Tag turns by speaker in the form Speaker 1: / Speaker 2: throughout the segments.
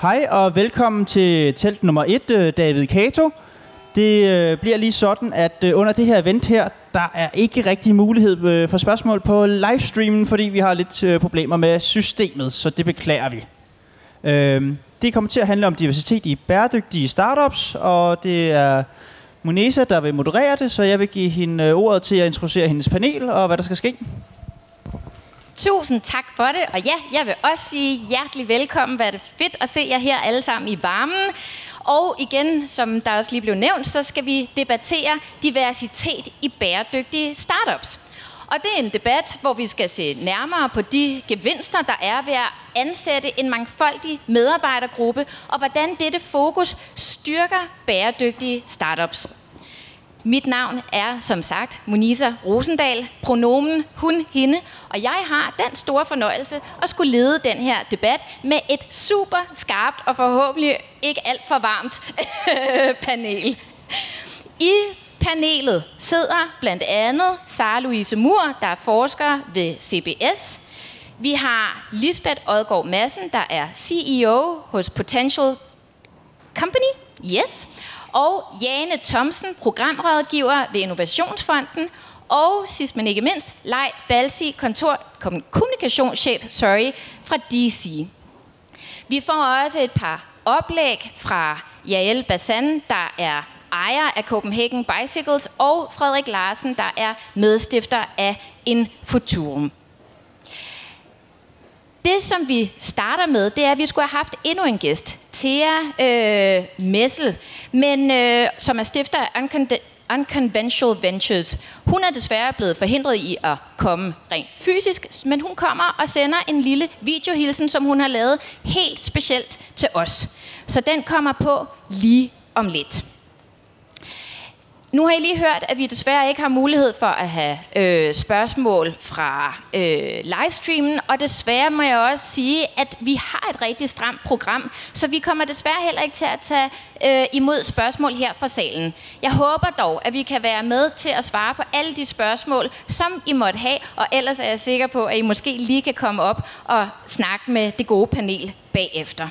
Speaker 1: Hej og velkommen til telt nummer 1, øh, David Kato. Det øh, bliver lige sådan, at øh, under det her event her, der er ikke rigtig mulighed øh, for spørgsmål på livestreamen, fordi vi har lidt øh, problemer med systemet, så det beklager vi. Øh, det kommer til at handle om diversitet i bæredygtige startups, og det er Munesa, der vil moderere det, så jeg vil give hende øh, ordet til at introducere hendes panel og hvad der skal ske.
Speaker 2: Tusind tak for det, og ja, jeg vil også sige hjertelig velkommen. Hvad er det fedt at se jer her alle sammen i varmen. Og igen, som der også lige blev nævnt, så skal vi debattere diversitet i bæredygtige startups. Og det er en debat, hvor vi skal se nærmere på de gevinster, der er ved at ansætte en mangfoldig medarbejdergruppe, og hvordan dette fokus styrker bæredygtige startups. Mit navn er, som sagt, Monisa Rosendal, pronomen hun, hende, og jeg har den store fornøjelse at skulle lede den her debat med et super skarpt og forhåbentlig ikke alt for varmt panel. I panelet sidder blandt andet Sara Louise Mur, der er forsker ved CBS. Vi har Lisbeth Odgaard Madsen, der er CEO hos Potential Company. Yes og Jane Thomsen, programrådgiver ved Innovationsfonden, og sidst men ikke mindst, Lej Balsi, kontor, kommunikationschef sorry, fra DC. Vi får også et par oplæg fra Jael Bassan, der er ejer af Copenhagen Bicycles, og Frederik Larsen, der er medstifter af Infuturum. Det, som vi starter med, det er, at vi skulle have haft endnu en gæst. Thea øh, Messel, men, øh, som er stifter af Uncon- Unconventional Ventures. Hun er desværre blevet forhindret i at komme rent fysisk, men hun kommer og sender en lille videohilsen, som hun har lavet helt specielt til os. Så den kommer på lige om lidt. Nu har I lige hørt, at vi desværre ikke har mulighed for at have øh, spørgsmål fra øh, livestreamen, og desværre må jeg også sige, at vi har et rigtig stramt program, så vi kommer desværre heller ikke til at tage øh, imod spørgsmål her fra salen. Jeg håber dog, at vi kan være med til at svare på alle de spørgsmål, som I måtte have, og ellers er jeg sikker på, at I måske lige kan komme op og snakke med det gode panel bagefter.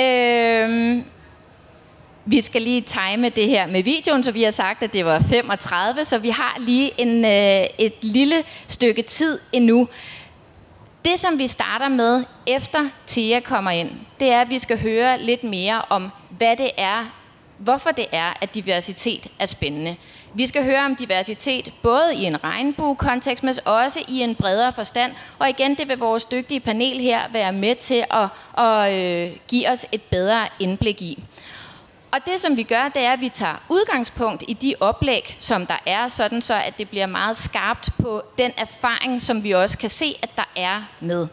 Speaker 2: Øh, vi skal lige time det her med videoen, så vi har sagt, at det var 35, så vi har lige en, øh, et lille stykke tid endnu. Det, som vi starter med, efter Thea kommer ind, det er, at vi skal høre lidt mere om, hvad det er, hvorfor det er, at diversitet er spændende. Vi skal høre om diversitet både i en regnbue-kontekst, men også i en bredere forstand. Og igen, det vil vores dygtige panel her være med til at, at øh, give os et bedre indblik i. Og det, som vi gør, det er, at vi tager udgangspunkt i de oplæg, som der er, sådan så at det bliver meget skarpt på den erfaring, som vi også kan se, at der er med.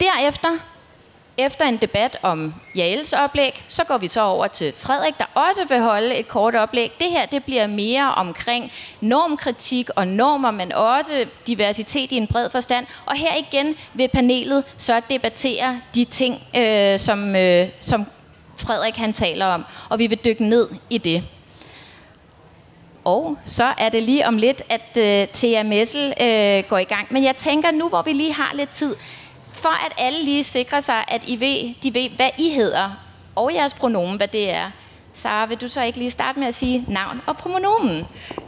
Speaker 2: Derefter efter en debat om Jales oplæg, så går vi så over til Frederik, der også vil holde et kort oplæg. Det her det bliver mere omkring normkritik og normer, men også diversitet i en bred forstand. Og her igen vil panelet så debattere de ting, øh, som, øh, som Frederik han taler om, og vi vil dykke ned i det. Og så er det lige om lidt, at øh, Thea Messel øh, går i gang. Men jeg tænker, nu hvor vi lige har lidt tid, for at alle lige sikrer sig, at I ved, de ved, hvad I hedder, og jeres pronomen, hvad det er. Sara, vil du så ikke lige starte med at sige navn og pronomen?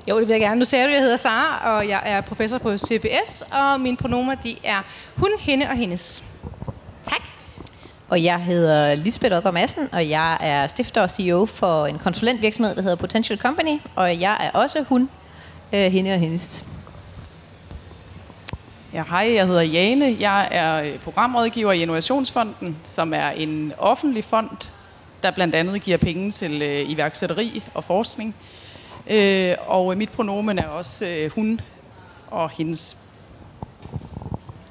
Speaker 3: Jo, det vil jeg gerne. Nu ser du, at jeg hedder Sara, og jeg er professor på CBS, og mine pronomer de er hun, hende og hendes.
Speaker 2: Tak.
Speaker 4: Og jeg hedder Lisbeth Okker Madsen, og jeg er stifter og CEO for en konsulentvirksomhed, der hedder Potential Company, og jeg er også hun, øh, hende og hendes.
Speaker 5: Ja, hej, jeg hedder Jane. Jeg er øh, programrådgiver i Innovationsfonden, som er en offentlig fond, der blandt andet giver penge til øh, iværksætteri og forskning. Øh, og mit pronomen er også øh, hun og hendes.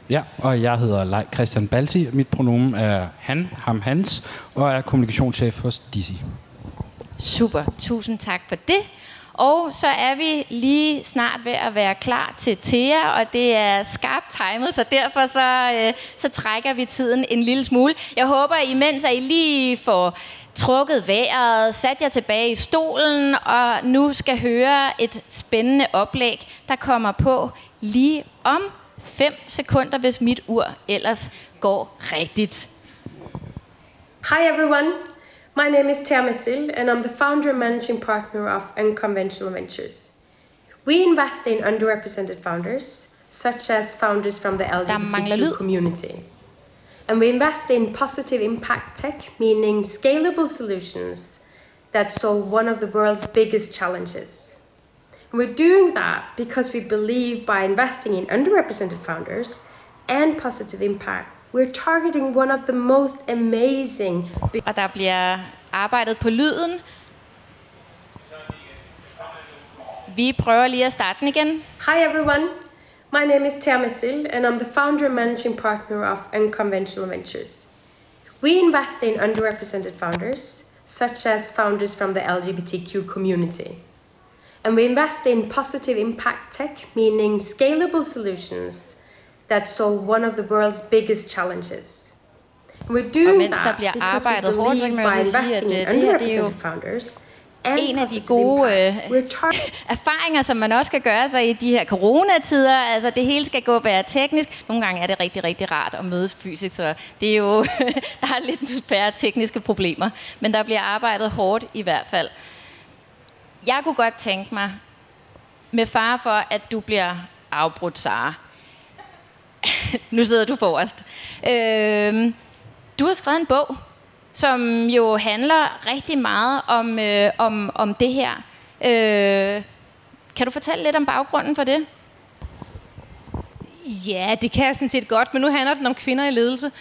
Speaker 6: Ja, og jeg hedder Lej Christian Balti. Mit pronomen er han, ham, hans, og er kommunikationschef hos DC.
Speaker 2: Super, tusind tak for det. Og så er vi lige snart ved at være klar til Thea, og det er skarpt timet, så derfor så, øh, så trækker vi tiden en lille smule. Jeg håber, imens at I lige får trukket vejret, sat jer tilbage i stolen, og nu skal høre et spændende oplæg, der kommer på lige om 5 sekunder, hvis mit ur ellers går rigtigt.
Speaker 7: Hi everyone, my name is Thea Masil and I'm the founder and managing partner of Unconventional Ventures. We invest in underrepresented founders, such as founders from the. LGBTQ community. And we invest in positive impact tech, meaning scalable solutions that solve one of the world's biggest challenges. And we're doing that because we believe by investing in underrepresented founders and positive impact, we're targeting one of the most amazing
Speaker 2: Og der bliver arbejdet på lyden. Vi prøver lige at starte den igen.
Speaker 7: Hi everyone, my name is Thea Masil and I'm the founder and managing partner of Unconventional Ventures. We invest in underrepresented founders, such as founders from the LGBTQ community. And we invest in positive impact tech, meaning scalable solutions that solve one of the world's biggest challenges. We're
Speaker 2: Og
Speaker 7: doing
Speaker 2: mens der bliver arbejdet hårdt, så kan man jo så sige, at det her det er jo
Speaker 7: founders
Speaker 2: en af de gode øh, erfaringer, som man også skal gøre sig i de her coronatider. Altså, det hele skal gå og være teknisk. Nogle gange er det rigtig, rigtig rart at mødes fysisk, så det er jo, der er lidt færre tekniske problemer. Men der bliver arbejdet hårdt i hvert fald. Jeg kunne godt tænke mig, med fare for, at du bliver afbrudt, Sara nu sidder du forrest. Øh, du har skrevet en bog, som jo handler rigtig meget om, øh, om, om det her. Øh, kan du fortælle lidt om baggrunden for det?
Speaker 3: Ja, det kan jeg sådan set godt, men nu handler den om kvinder i ledelse,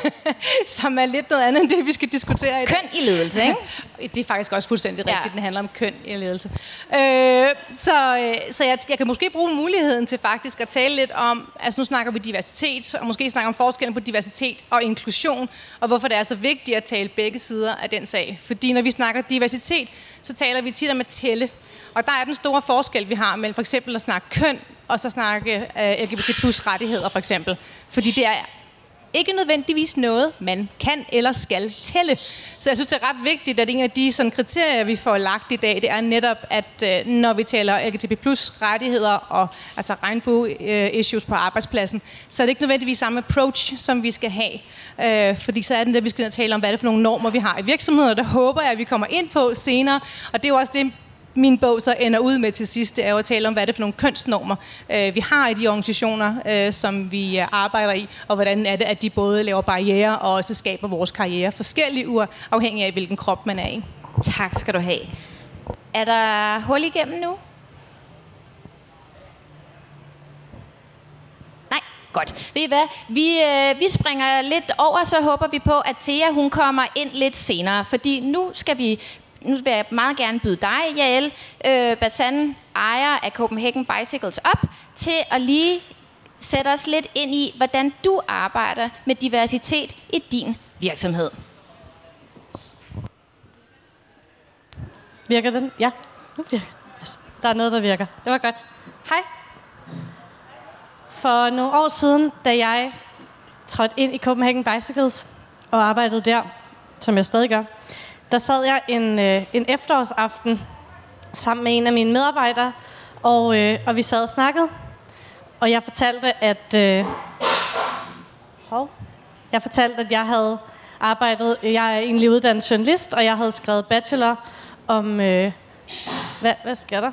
Speaker 3: som er lidt noget andet end det, vi skal diskutere i dag.
Speaker 2: Køn i ledelse, ikke?
Speaker 3: Det er faktisk også fuldstændig
Speaker 2: Ja.
Speaker 3: rigtigt, den handler om køn i ledelse. Øh, så øh, så jeg, jeg kan måske bruge muligheden til faktisk at tale lidt om, altså nu snakker vi diversitet, og måske snakke om forskellen på diversitet og inklusion, og hvorfor det er så vigtigt at tale begge sider af den sag. Fordi når vi snakker diversitet, så taler vi tit om at tælle. Og der er den store forskel, vi har mellem for eksempel at snakke køn, og så snakke øh, LGBT plus rettigheder for eksempel. Fordi det er ikke nødvendigvis noget, man kan eller skal tælle. Så jeg synes, det er ret vigtigt, at en af de sådan, kriterier, vi får lagt i dag, det er netop, at øh, når vi taler LGBT plus rettigheder og altså regnbue-issues øh, på arbejdspladsen, så er det ikke nødvendigvis samme approach, som vi skal have. Øh, fordi så er det, at vi skal tale om, hvad det for nogle normer, vi har i virksomheder. Der håber jeg, at vi kommer ind på senere. Og det er jo også det, min bog så ender ud med til sidst, det er jo at tale om, hvad det for nogle kønsnormer, øh, vi har i de organisationer, øh, som vi øh, arbejder i, og hvordan er det, at de både laver barriere og også skaber vores karriere forskellige uger, afhængig af, hvilken krop man er i.
Speaker 2: Tak skal du have. Er der hul igennem nu? Nej, godt. Ved I hvad? Vi, øh, vi springer lidt over, så håber vi på, at Thea hun kommer ind lidt senere. Fordi nu skal vi nu vil jeg meget gerne byde dig, Jael, øh, Basan, ejer af Copenhagen Bicycles, op til at lige sætte os lidt ind i, hvordan du arbejder med diversitet i din virksomhed.
Speaker 8: Virker den? Ja, nu virker yes. Der er noget, der virker. Det var godt. Hej. For nogle år siden, da jeg trådte ind i Copenhagen Bicycles og arbejdede der, som jeg stadig gør, der sad jeg en, øh, en efterårsaften sammen med en af mine medarbejdere, og, øh, og vi sad og snakkede. Og jeg fortalte, at... Øh, hov, jeg fortalte, at jeg havde arbejdet... Jeg er egentlig uddannet journalist, og jeg havde skrevet bachelor om... Øh, hvad, hvad sker der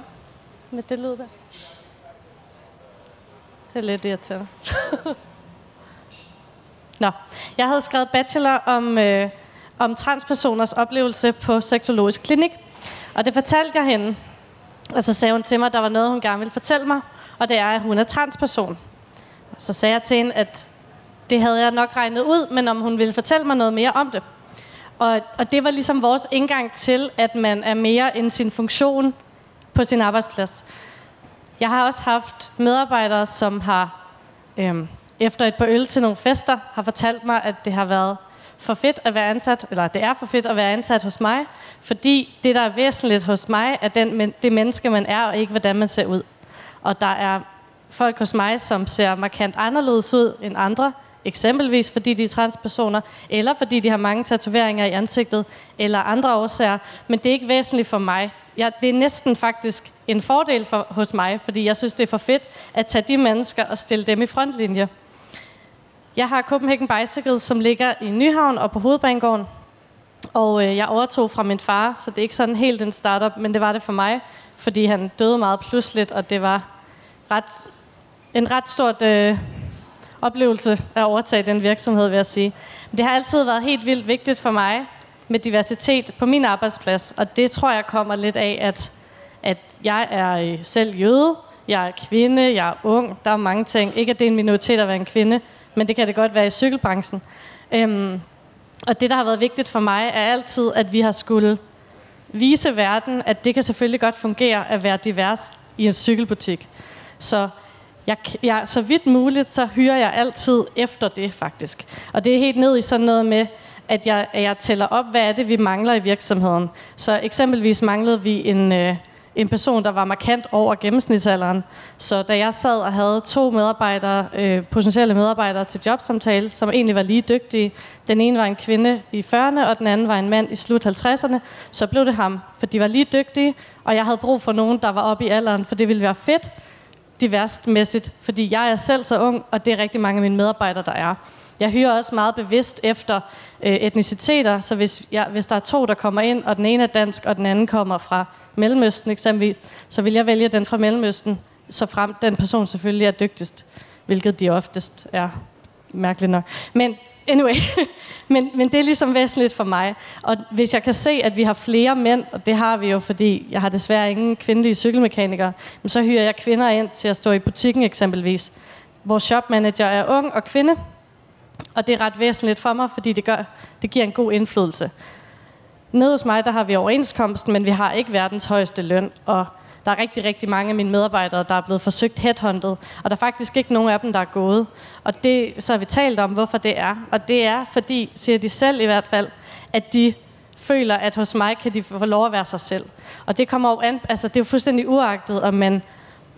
Speaker 8: med det lyd der? Det er lidt irriterende. Nå, jeg havde skrevet bachelor om... Øh, om transpersoners oplevelse på seksologisk klinik. Og det fortalte jeg hende. Og så sagde hun til mig, at der var noget, hun gerne ville fortælle mig. Og det er, at hun er transperson. Og så sagde jeg til hende, at det havde jeg nok regnet ud, men om hun ville fortælle mig noget mere om det. Og, og det var ligesom vores indgang til, at man er mere end sin funktion på sin arbejdsplads. Jeg har også haft medarbejdere, som har øhm, efter et par øl til nogle fester, har fortalt mig, at det har været for fedt at være ansat, eller det er for fedt at være ansat hos mig, fordi det, der er væsentligt hos mig, er den, det menneske, man er, og ikke hvordan man ser ud. Og der er folk hos mig, som ser markant anderledes ud end andre, eksempelvis fordi de er transpersoner, eller fordi de har mange tatoveringer i ansigtet, eller andre årsager, men det er ikke væsentligt for mig. ja, det er næsten faktisk en fordel for, hos mig, fordi jeg synes, det er for fedt at tage de mennesker og stille dem i frontlinje. Jeg har Copenhagen Bicycle, som ligger i Nyhavn og på Hovedbanegården. Og øh, jeg overtog fra min far, så det er ikke sådan helt en startup, men det var det for mig, fordi han døde meget pludseligt, og det var ret, en ret stort øh, oplevelse at overtage den virksomhed, vil jeg sige. Men det har altid været helt vildt vigtigt for mig med diversitet på min arbejdsplads, og det tror jeg kommer lidt af, at, at jeg er øh, selv jøde, jeg er kvinde, jeg er ung, der er mange ting. Ikke at det er en minoritet at være en kvinde, men det kan det godt være i cykelbranchen. Øhm, og det, der har været vigtigt for mig, er altid, at vi har skulle vise verden, at det kan selvfølgelig godt fungere at være divers i en cykelbutik. Så jeg, jeg, så vidt muligt, så hyrer jeg altid efter det, faktisk. Og det er helt ned i sådan noget med, at jeg, at jeg tæller op, hvad er det, vi mangler i virksomheden. Så eksempelvis manglede vi en, øh, en person, der var markant over gennemsnitsalderen. Så da jeg sad og havde to medarbejdere, øh, potentielle medarbejdere til jobsamtale, som egentlig var lige dygtige, den ene var en kvinde i 40'erne, og den anden var en mand i slut 50'erne, så blev det ham, for de var lige dygtige, og jeg havde brug for nogen, der var oppe i alderen, for det ville være fedt, diversmæssigt, fordi jeg er selv så ung, og det er rigtig mange af mine medarbejdere, der er. Jeg hyrer også meget bevidst efter øh, etniciteter, så hvis, jeg, hvis der er to, der kommer ind, og den ene er dansk, og den anden kommer fra Mellemøsten eksempelvis, så vil jeg vælge den fra Mellemøsten, så frem den person selvfølgelig er dygtigst, hvilket de oftest er mærkeligt nok. Men anyway, men, men det er ligesom væsentligt for mig. Og hvis jeg kan se, at vi har flere mænd, og det har vi jo, fordi jeg har desværre ingen kvindelige cykelmekanikere, men så hyrer jeg kvinder ind til at stå i butikken eksempelvis. Vores shopmanager er ung og kvinde, og det er ret væsentligt for mig, fordi det, gør, det giver en god indflydelse. Nede hos mig, der har vi overenskomsten, men vi har ikke verdens højeste løn, og der er rigtig, rigtig mange af mine medarbejdere, der er blevet forsøgt headhunted, og der er faktisk ikke nogen af dem, der er gået. Og det, så har vi talt om, hvorfor det er. Og det er, fordi, siger de selv i hvert fald, at de føler, at hos mig kan de få lov at være sig selv. Og det kommer jo an, altså det er jo fuldstændig uagtet, om man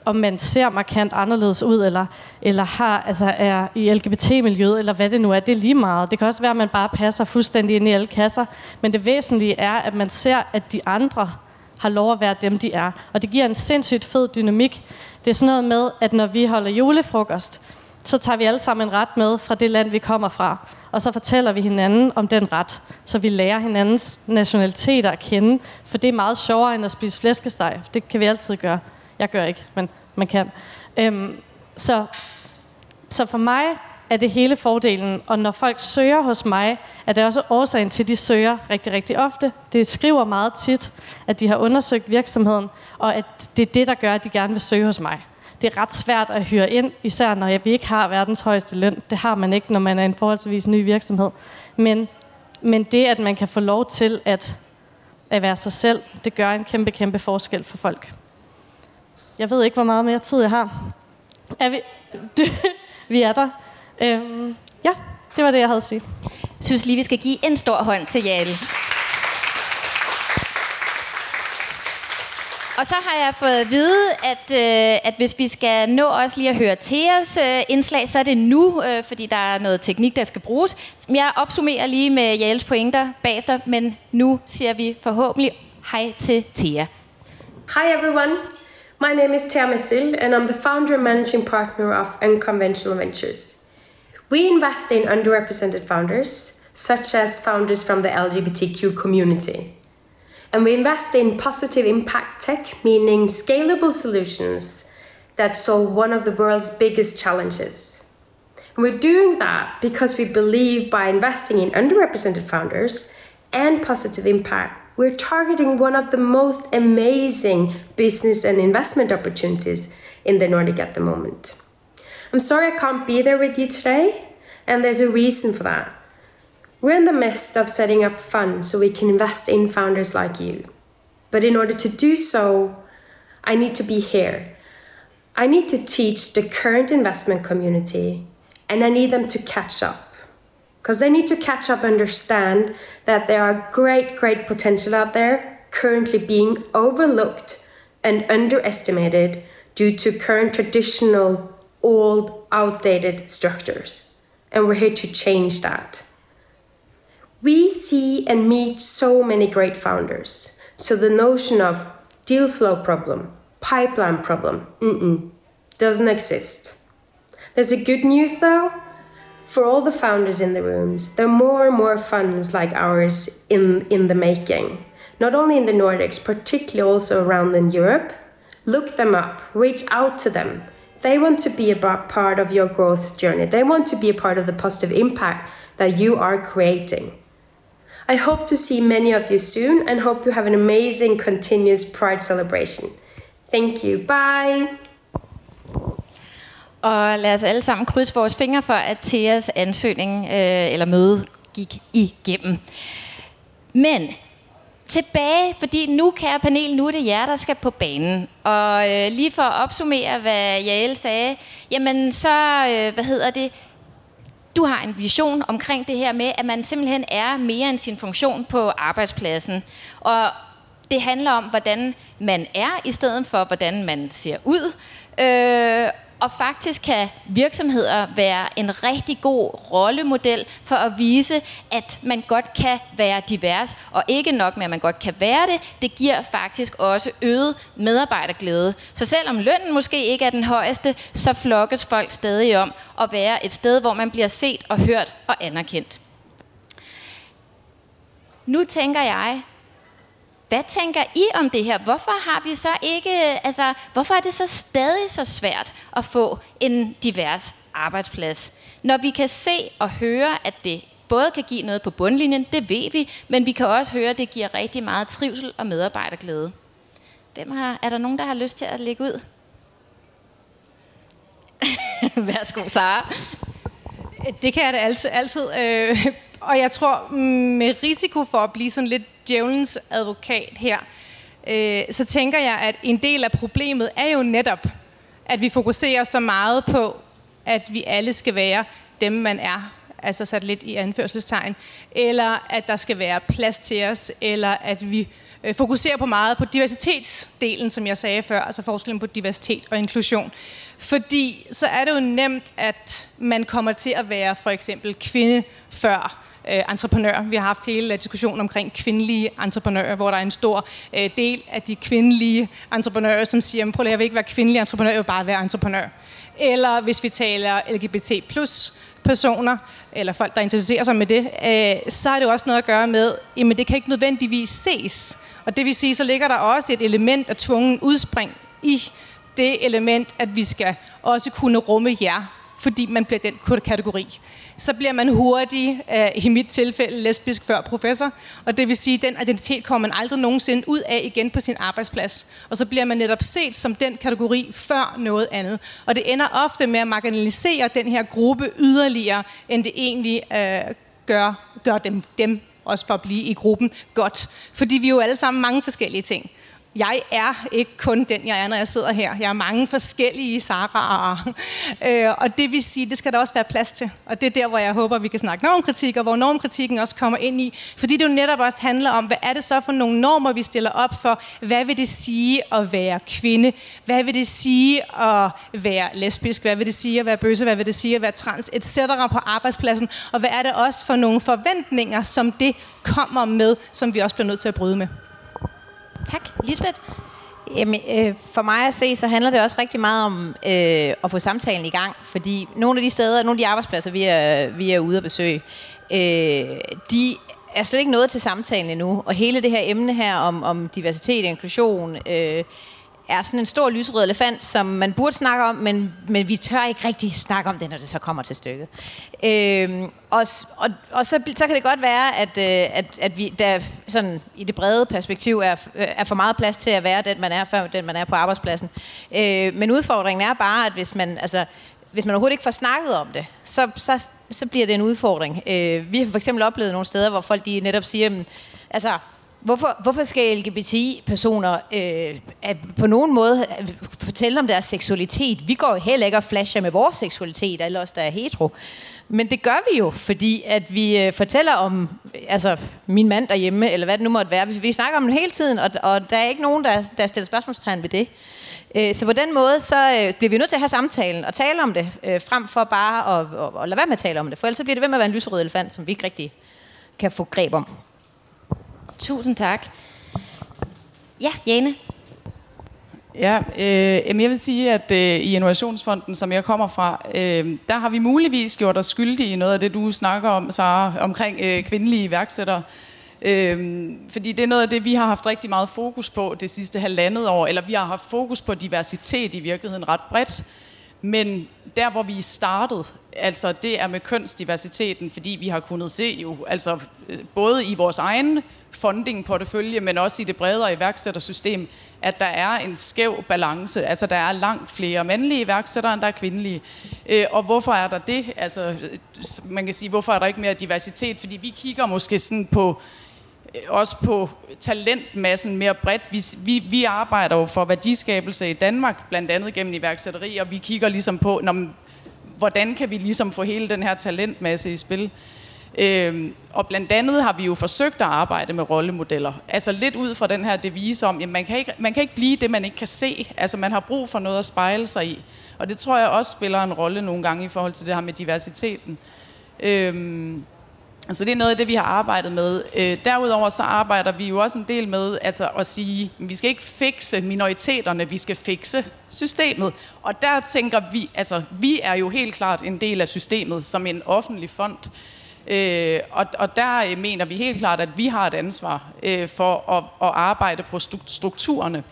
Speaker 8: om man ser markant anderledes ud, eller, eller har, altså er i LGBT-miljøet, eller hvad det nu er, det er lige meget. Det kan også være, at man bare passer fuldstændig ind i alle kasser, men det væsentlige er, at man ser, at de andre har lov at være dem, de er. Og det giver en sindssygt fed dynamik. Det er sådan noget med, at når vi holder julefrokost, så tager vi alle sammen en ret med fra det land, vi kommer fra. Og så fortæller vi hinanden om den ret, så vi lærer hinandens nationaliteter at kende. For det er meget sjovere end at spise flæskesteg. Det kan vi altid gøre. Jeg gør ikke, men man kan. Øhm, så, så for mig er det hele fordelen, og når folk søger hos mig, er det også årsagen til, at de søger rigtig, rigtig ofte. Det skriver meget tit, at de har undersøgt virksomheden, og at det er det, der gør, at de gerne vil søge hos mig. Det er ret svært at hyre ind, især når vi ikke har verdens højeste løn. Det har man ikke, når man er en forholdsvis ny virksomhed. Men, men det, at man kan få lov til at, at være sig selv, det gør en kæmpe, kæmpe forskel for folk. Jeg ved ikke, hvor meget mere tid jeg har. Er vi, det, vi er der. Øhm, ja, det var det, jeg havde at sige.
Speaker 2: Jeg synes lige, vi skal give en stor hånd til Jale. Og så har jeg fået at vide, at, øh, at hvis vi skal nå også lige at høre Theas øh, indslag, så er det nu, øh, fordi der er noget teknik, der skal bruges. Jeg opsummerer lige med Jales pointer bagefter, men nu siger vi forhåbentlig hej til Thea.
Speaker 7: Hi everyone. My name is Thea Mesil, and I'm the founder and managing partner of Unconventional Ventures. We invest in underrepresented founders, such as founders from the LGBTQ community. And we invest in positive impact tech, meaning scalable solutions that solve one of the world's biggest challenges. And we're doing that because we believe by investing in underrepresented founders and positive impact, we're targeting one of the most amazing business and investment opportunities in the Nordic at the moment. I'm sorry I can't be there with you today, and there's a reason for that. We're in the midst of setting up funds so we can invest in founders like you. But in order to do so, I need to be here. I need to teach the current investment community, and I need them to catch up because they need to catch up and understand that there are great great potential out there currently being overlooked and underestimated due to current traditional old outdated structures and we're here to change that we see and meet so many great founders so the notion of deal flow problem, pipeline problem. Doesn't exist. There's a good news though. For all the founders in the rooms, there are more and more funds like ours in, in the making. Not only in the Nordics, particularly also around in Europe. Look them up, reach out to them. They want to be a part of your growth journey. They want to be a part of the positive impact that you are creating. I hope to see many of you soon and hope you have an amazing continuous Pride celebration. Thank you. Bye.
Speaker 2: Og lad os alle sammen krydse vores fingre for, at Theas ansøgning øh, eller møde gik igennem. Men tilbage, fordi nu, kære panel, nu er det jer, der skal på banen. Og øh, lige for at opsummere, hvad Jael sagde, jamen så, øh, hvad hedder det, du har en vision omkring det her med, at man simpelthen er mere end sin funktion på arbejdspladsen. Og det handler om, hvordan man er, i stedet for, hvordan man ser ud. Øh, og faktisk kan virksomheder være en rigtig god rollemodel for at vise, at man godt kan være divers. Og ikke nok med, at man godt kan være det, det giver faktisk også øget medarbejderglæde. Så selvom lønnen måske ikke er den højeste, så flokkes folk stadig om at være et sted, hvor man bliver set og hørt og anerkendt. Nu tænker jeg, hvad tænker I om det her? Hvorfor har vi så ikke, øh, altså, hvorfor er det så stadig så svært at få en divers arbejdsplads? Når vi kan se og høre, at det både kan give noget på bundlinjen, det ved vi, men vi kan også høre, at det giver rigtig meget trivsel og medarbejderglæde. Hvem har, er der nogen, der har lyst til at lægge ud? Værsgo, Sara.
Speaker 3: Det kan jeg da altid. altid øh, og jeg tror, mm, med risiko for at blive sådan lidt djævelens advokat her, øh, så tænker jeg, at en del af problemet er jo netop, at vi fokuserer så meget på, at vi alle skal være dem, man er, altså sat lidt i anførselstegn, eller at der skal være plads til os, eller at vi øh, fokuserer på meget på diversitetsdelen, som jeg sagde før, altså forskellen på diversitet og inklusion. Fordi så er det jo nemt, at man kommer til at være for eksempel kvinde før øh, entreprenør. Vi har haft hele diskussionen omkring kvindelige entreprenører, hvor der er en stor øh, del af de kvindelige entreprenører, som siger, prøv at jeg vil ikke være kvindelig entreprenør, jeg vil bare være entreprenør. Eller hvis vi taler LGBT plus personer, eller folk, der interesserer sig med det, øh, så er det jo også noget at gøre med, jamen det kan ikke nødvendigvis ses. Og det vil sige, så ligger der også et element af tvungen udspring i det element, at vi skal også kunne rumme jer, fordi man bliver den kategori så bliver man hurtigt, øh, i mit tilfælde, lesbisk før professor. Og det vil sige, at den identitet kommer man aldrig nogensinde ud af igen på sin arbejdsplads. Og så bliver man netop set som den kategori før noget andet. Og det ender ofte med at marginalisere den her gruppe yderligere, end det egentlig øh, gør, gør dem, dem også for at blive i gruppen godt. Fordi vi er jo alle sammen mange forskellige ting jeg er ikke kun den, jeg er, når jeg sidder her. Jeg er mange forskellige Sara'er. Øh, og det vil sige, det skal der også være plads til. Og det er der, hvor jeg håber, vi kan snakke normkritik, og hvor normkritikken også kommer ind i. Fordi det jo netop også handler om, hvad er det så for nogle normer, vi stiller op for? Hvad vil det sige at være kvinde? Hvad vil det sige at være lesbisk? Hvad vil det sige at være bøsse? Hvad vil det sige at være trans? Et på arbejdspladsen. Og hvad er det også for nogle forventninger, som det kommer med, som vi også bliver nødt til at bryde med?
Speaker 2: Tak. Lisbeth?
Speaker 4: Jamen, øh, for mig at se, så handler det også rigtig meget om øh, at få samtalen i gang, fordi nogle af de steder, nogle af de arbejdspladser, vi er, vi er ude at besøge, øh, de er slet ikke nået til samtalen endnu, og hele det her emne her om, om diversitet og inklusion, øh, er sådan en stor lyserød elefant, som man burde snakke om, men, men vi tør ikke rigtig snakke om det, når det så kommer til stykket. Øhm, og og, og så, så kan det godt være, at, øh, at, at vi der sådan, i det brede perspektiv er, øh, er for meget plads til at være den, man er, før den, man er på arbejdspladsen. Øh, men udfordringen er bare, at hvis man, altså, hvis man overhovedet ikke får snakket om det, så, så, så bliver det en udfordring. Øh, vi har for eksempel oplevet nogle steder, hvor folk de netop siger, mm, altså, Hvorfor, hvorfor skal LGBTI-personer øh, på nogen måde øh, fortælle om deres seksualitet? Vi går jo heller ikke og flasher med vores seksualitet, alle os, der er hetero. Men det gør vi jo, fordi at vi øh, fortæller om altså, min mand derhjemme, eller hvad det nu måtte være. Vi, vi snakker om det hele tiden, og, og der er ikke nogen, der, der stiller spørgsmålstegn ved det. Øh, så på den måde, så øh, bliver vi nødt til at have samtalen og tale om det, øh, frem for bare at, at, at lade være med at tale om det. For ellers bliver det ved med at være en lyserød elefant, som vi ikke rigtig kan få greb om.
Speaker 2: Tusind tak. Ja, Jane.
Speaker 5: Ja, øh, jeg vil sige, at øh, i Innovationsfonden, som jeg kommer fra, øh, der har vi muligvis gjort os skyldige i noget af det, du snakker om, Sara, omkring øh, kvindelige iværksættere. Øh, fordi det er noget af det, vi har haft rigtig meget fokus på det sidste halvandet år, eller vi har haft fokus på diversitet i virkeligheden ret bredt. Men der, hvor vi startede, altså det er med kønsdiversiteten, fordi vi har kunnet se jo, altså både i vores egen funding-portefølje, men også i det bredere iværksættersystem, at der er en skæv balance. Altså, der er langt flere mandlige iværksættere, end der er kvindelige. Øh, og hvorfor er der det? Altså, man kan sige, hvorfor er der ikke mere diversitet? Fordi vi kigger måske sådan på Øh, også på talentmassen mere bredt. Vi, vi, vi arbejder jo for værdiskabelse i Danmark, blandt andet gennem iværksætteri, og vi kigger ligesom på, når, hvordan kan vi ligesom få hele den her talentmasse i spil. Øhm, og blandt andet har vi jo forsøgt at arbejde med rollemodeller. Altså lidt ud fra den her devise om, at man kan, ikke, man kan ikke blive det, man ikke kan se. Altså man har brug for noget at spejle sig i. Og det tror jeg også spiller en rolle nogle gange i forhold til det her med diversiteten. Øhm, Altså det er noget af det, vi har arbejdet med. Øh, derudover så arbejder vi jo også en del med altså at sige, at vi skal ikke fikse minoriteterne, vi skal fikse systemet. Og der tænker vi, altså vi er jo helt klart en del af systemet som en offentlig fond. Øh, og, og der øh, mener vi helt klart, at vi har et ansvar øh, for at, at arbejde på strukturerne.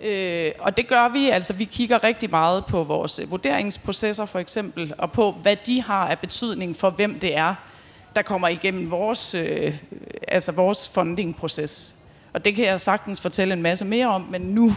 Speaker 5: Øh, og det gør vi, altså vi kigger rigtig meget på vores vurderingsprocesser for eksempel, og på hvad de har af betydning for, hvem det er, der kommer igennem vores, øh, altså vores funding-proces. Og det kan jeg sagtens fortælle en masse mere om, men nu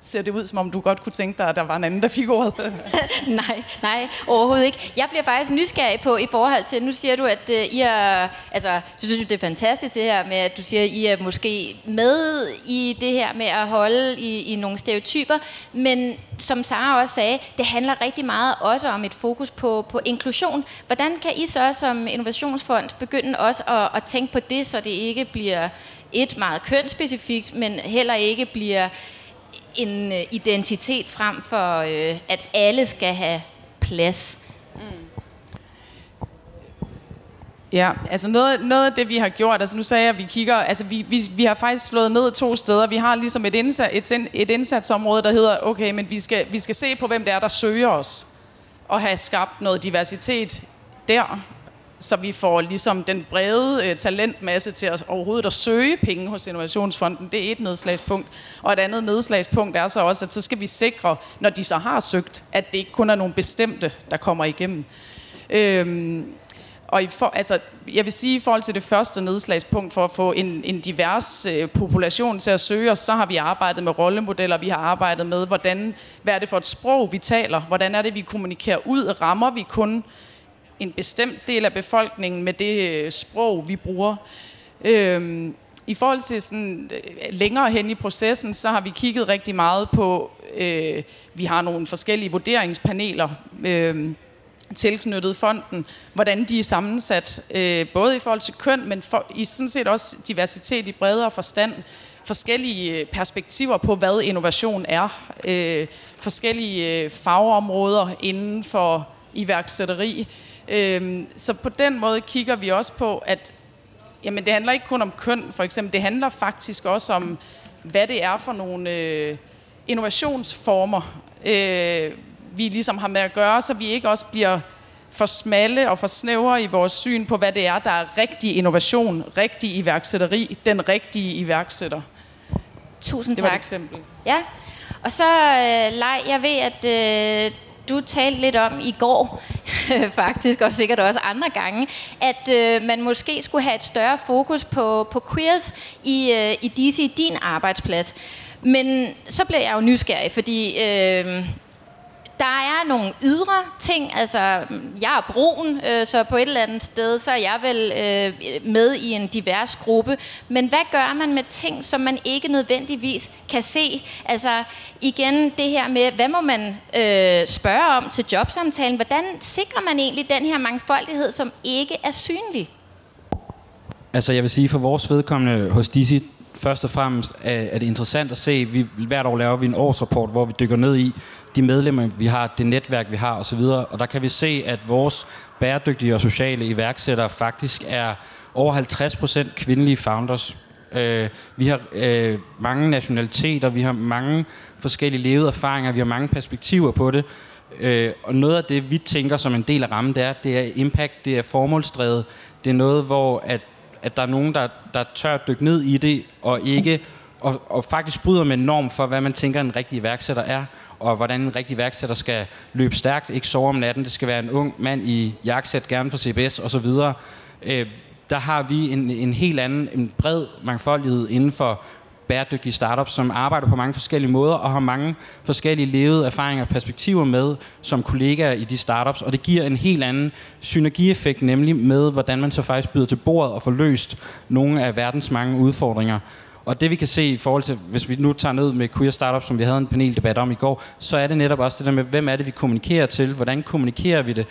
Speaker 5: ser det ud, som om du godt kunne tænke dig, at der var en anden, der fik ordet.
Speaker 2: nej, nej, overhovedet ikke. Jeg bliver faktisk nysgerrig på i forhold til, nu siger du, at uh, I er, altså, du synes det er fantastisk det her med, at du siger, at I er måske med i det her med at holde i, i nogle stereotyper, men som Sara også sagde, det handler rigtig meget også om et fokus på, på inklusion. Hvordan kan I så som innovationsfond begynde også at, at tænke på det, så det ikke bliver et meget kønsspecifikt, men heller ikke bliver en øh, identitet frem for, øh, at alle skal have plads. Mm.
Speaker 5: Ja, altså noget, noget af det, vi har gjort, altså nu sagde jeg, at vi kigger, altså vi, vi, vi har faktisk slået ned to steder. Vi har ligesom et, indsat, et, et indsatsområde, der hedder, okay, men vi skal, vi skal se på, hvem det er, der søger os, og have skabt noget diversitet der så vi får ligesom den brede øh, talentmasse til at overhovedet at søge penge hos Innovationsfonden. Det er et nedslagspunkt. Og et andet nedslagspunkt er så også, at så skal vi sikre, når de så har søgt, at det ikke kun er nogle bestemte, der kommer igennem. Øhm, og i for, altså, jeg vil sige, i forhold til det første nedslagspunkt for at få en, en divers øh, population til at søge os, så har vi arbejdet med rollemodeller, vi har arbejdet med, hvordan, hvad er det for et sprog, vi taler, hvordan er det, vi kommunikerer ud, rammer vi kun en bestemt del af befolkningen med det øh, sprog, vi bruger. Øhm, I forhold til sådan, øh, længere hen i processen, så har vi kigget rigtig meget på, øh, vi har nogle forskellige vurderingspaneler, øh, tilknyttet fonden, hvordan de er sammensat, øh, både i forhold til køn, men for, i sådan set også diversitet i bredere forstand, forskellige øh, perspektiver på, hvad innovation er, øh, forskellige fagområder inden for iværksætteri, Øhm, så på den måde kigger vi også på, at jamen, det handler ikke kun om køn, for eksempel. Det handler faktisk også om, hvad det er for nogle øh, innovationsformer, øh, vi ligesom har med at gøre, så vi ikke også bliver for smalle og for snævre i vores syn på, hvad det er, der er rigtig innovation, rigtig iværksætteri, den rigtige iværksætter.
Speaker 2: Tusind
Speaker 5: tak. Det var et eksempel.
Speaker 2: Ja, og så, øh, Lej, jeg ved, at øh, du talte lidt om i går, faktisk, og sikkert også andre gange, at øh, man måske skulle have et større fokus på, på queers i, øh, i DC, din arbejdsplads. Men så bliver jeg jo nysgerrig, fordi øh, der er nogle ydre ting, altså jeg er brun, øh, så på et eller andet sted, så er jeg vel øh, med i en divers gruppe. Men hvad gør man med ting, som man ikke nødvendigvis kan se? Altså igen det her med, hvad må man øh, spørge om til jobsamtalen? Hvordan sikrer man egentlig den her mangfoldighed, som ikke er synlig?
Speaker 6: Altså jeg vil sige, for vores vedkommende hos Dizzy, først og fremmest er, det interessant at se, vi, hvert år laver vi en årsrapport, hvor vi dykker ned i, de medlemmer, vi har, det netværk, vi har osv. Og der kan vi se, at vores bæredygtige og sociale iværksættere faktisk er over 50% kvindelige founders. Øh, vi har øh, mange nationaliteter, vi har mange forskellige levede erfaringer, vi har mange perspektiver på det. Øh, og noget af det, vi tænker som en del af rammen, det er, det er impact, det er formålsdrevet. Det er noget, hvor at, at der er nogen, der, der tør at dykke ned i det, og ikke og, og faktisk bryder med en norm for, hvad man tænker, en rigtig iværksætter er, og hvordan en rigtig værksætter skal løbe stærkt, ikke sove om natten. Det skal være en ung mand i jakkesæt, gerne for CBS osv. Øh, der har vi en, en helt anden, en bred mangfoldighed inden for bæredygtige startups, som arbejder på mange forskellige måder og har mange forskellige levede erfaringer og perspektiver med som kollegaer i de startups. Og det giver en helt anden synergieffekt, nemlig med, hvordan man så faktisk byder til bordet og får løst nogle af verdens mange udfordringer. Og det vi kan se i forhold til, hvis vi nu tager ned med queer startup, som vi havde en paneldebat om i går, så er det netop også det der med, hvem er det, vi kommunikerer til? Hvordan kommunikerer vi det?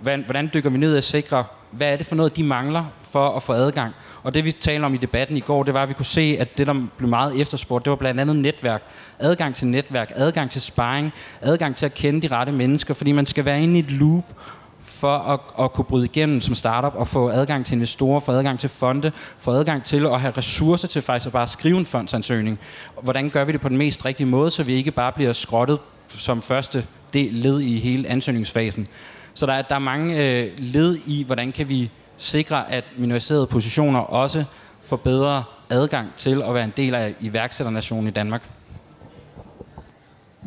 Speaker 6: Hvordan dykker vi ned og sikrer, hvad er det for noget, de mangler for at få adgang? Og det vi talte om i debatten i går, det var, at vi kunne se, at det, der blev meget efterspurgt, det var blandt andet netværk. Adgang til netværk, adgang til sparring, adgang til at kende de rette mennesker, fordi man skal være inde i et loop, for at, at kunne bryde igennem som startup og få adgang til investorer, få adgang til fonde, få adgang til at have ressourcer til faktisk at bare skrive en fondsansøgning. Hvordan gør vi det på den mest rigtige måde, så vi ikke bare bliver skrottet som første del led i hele ansøgningsfasen. Så der er, der er mange øh, led i, hvordan kan vi sikre, at minoriserede positioner også får bedre adgang til at være en del af iværksætternationen i Danmark.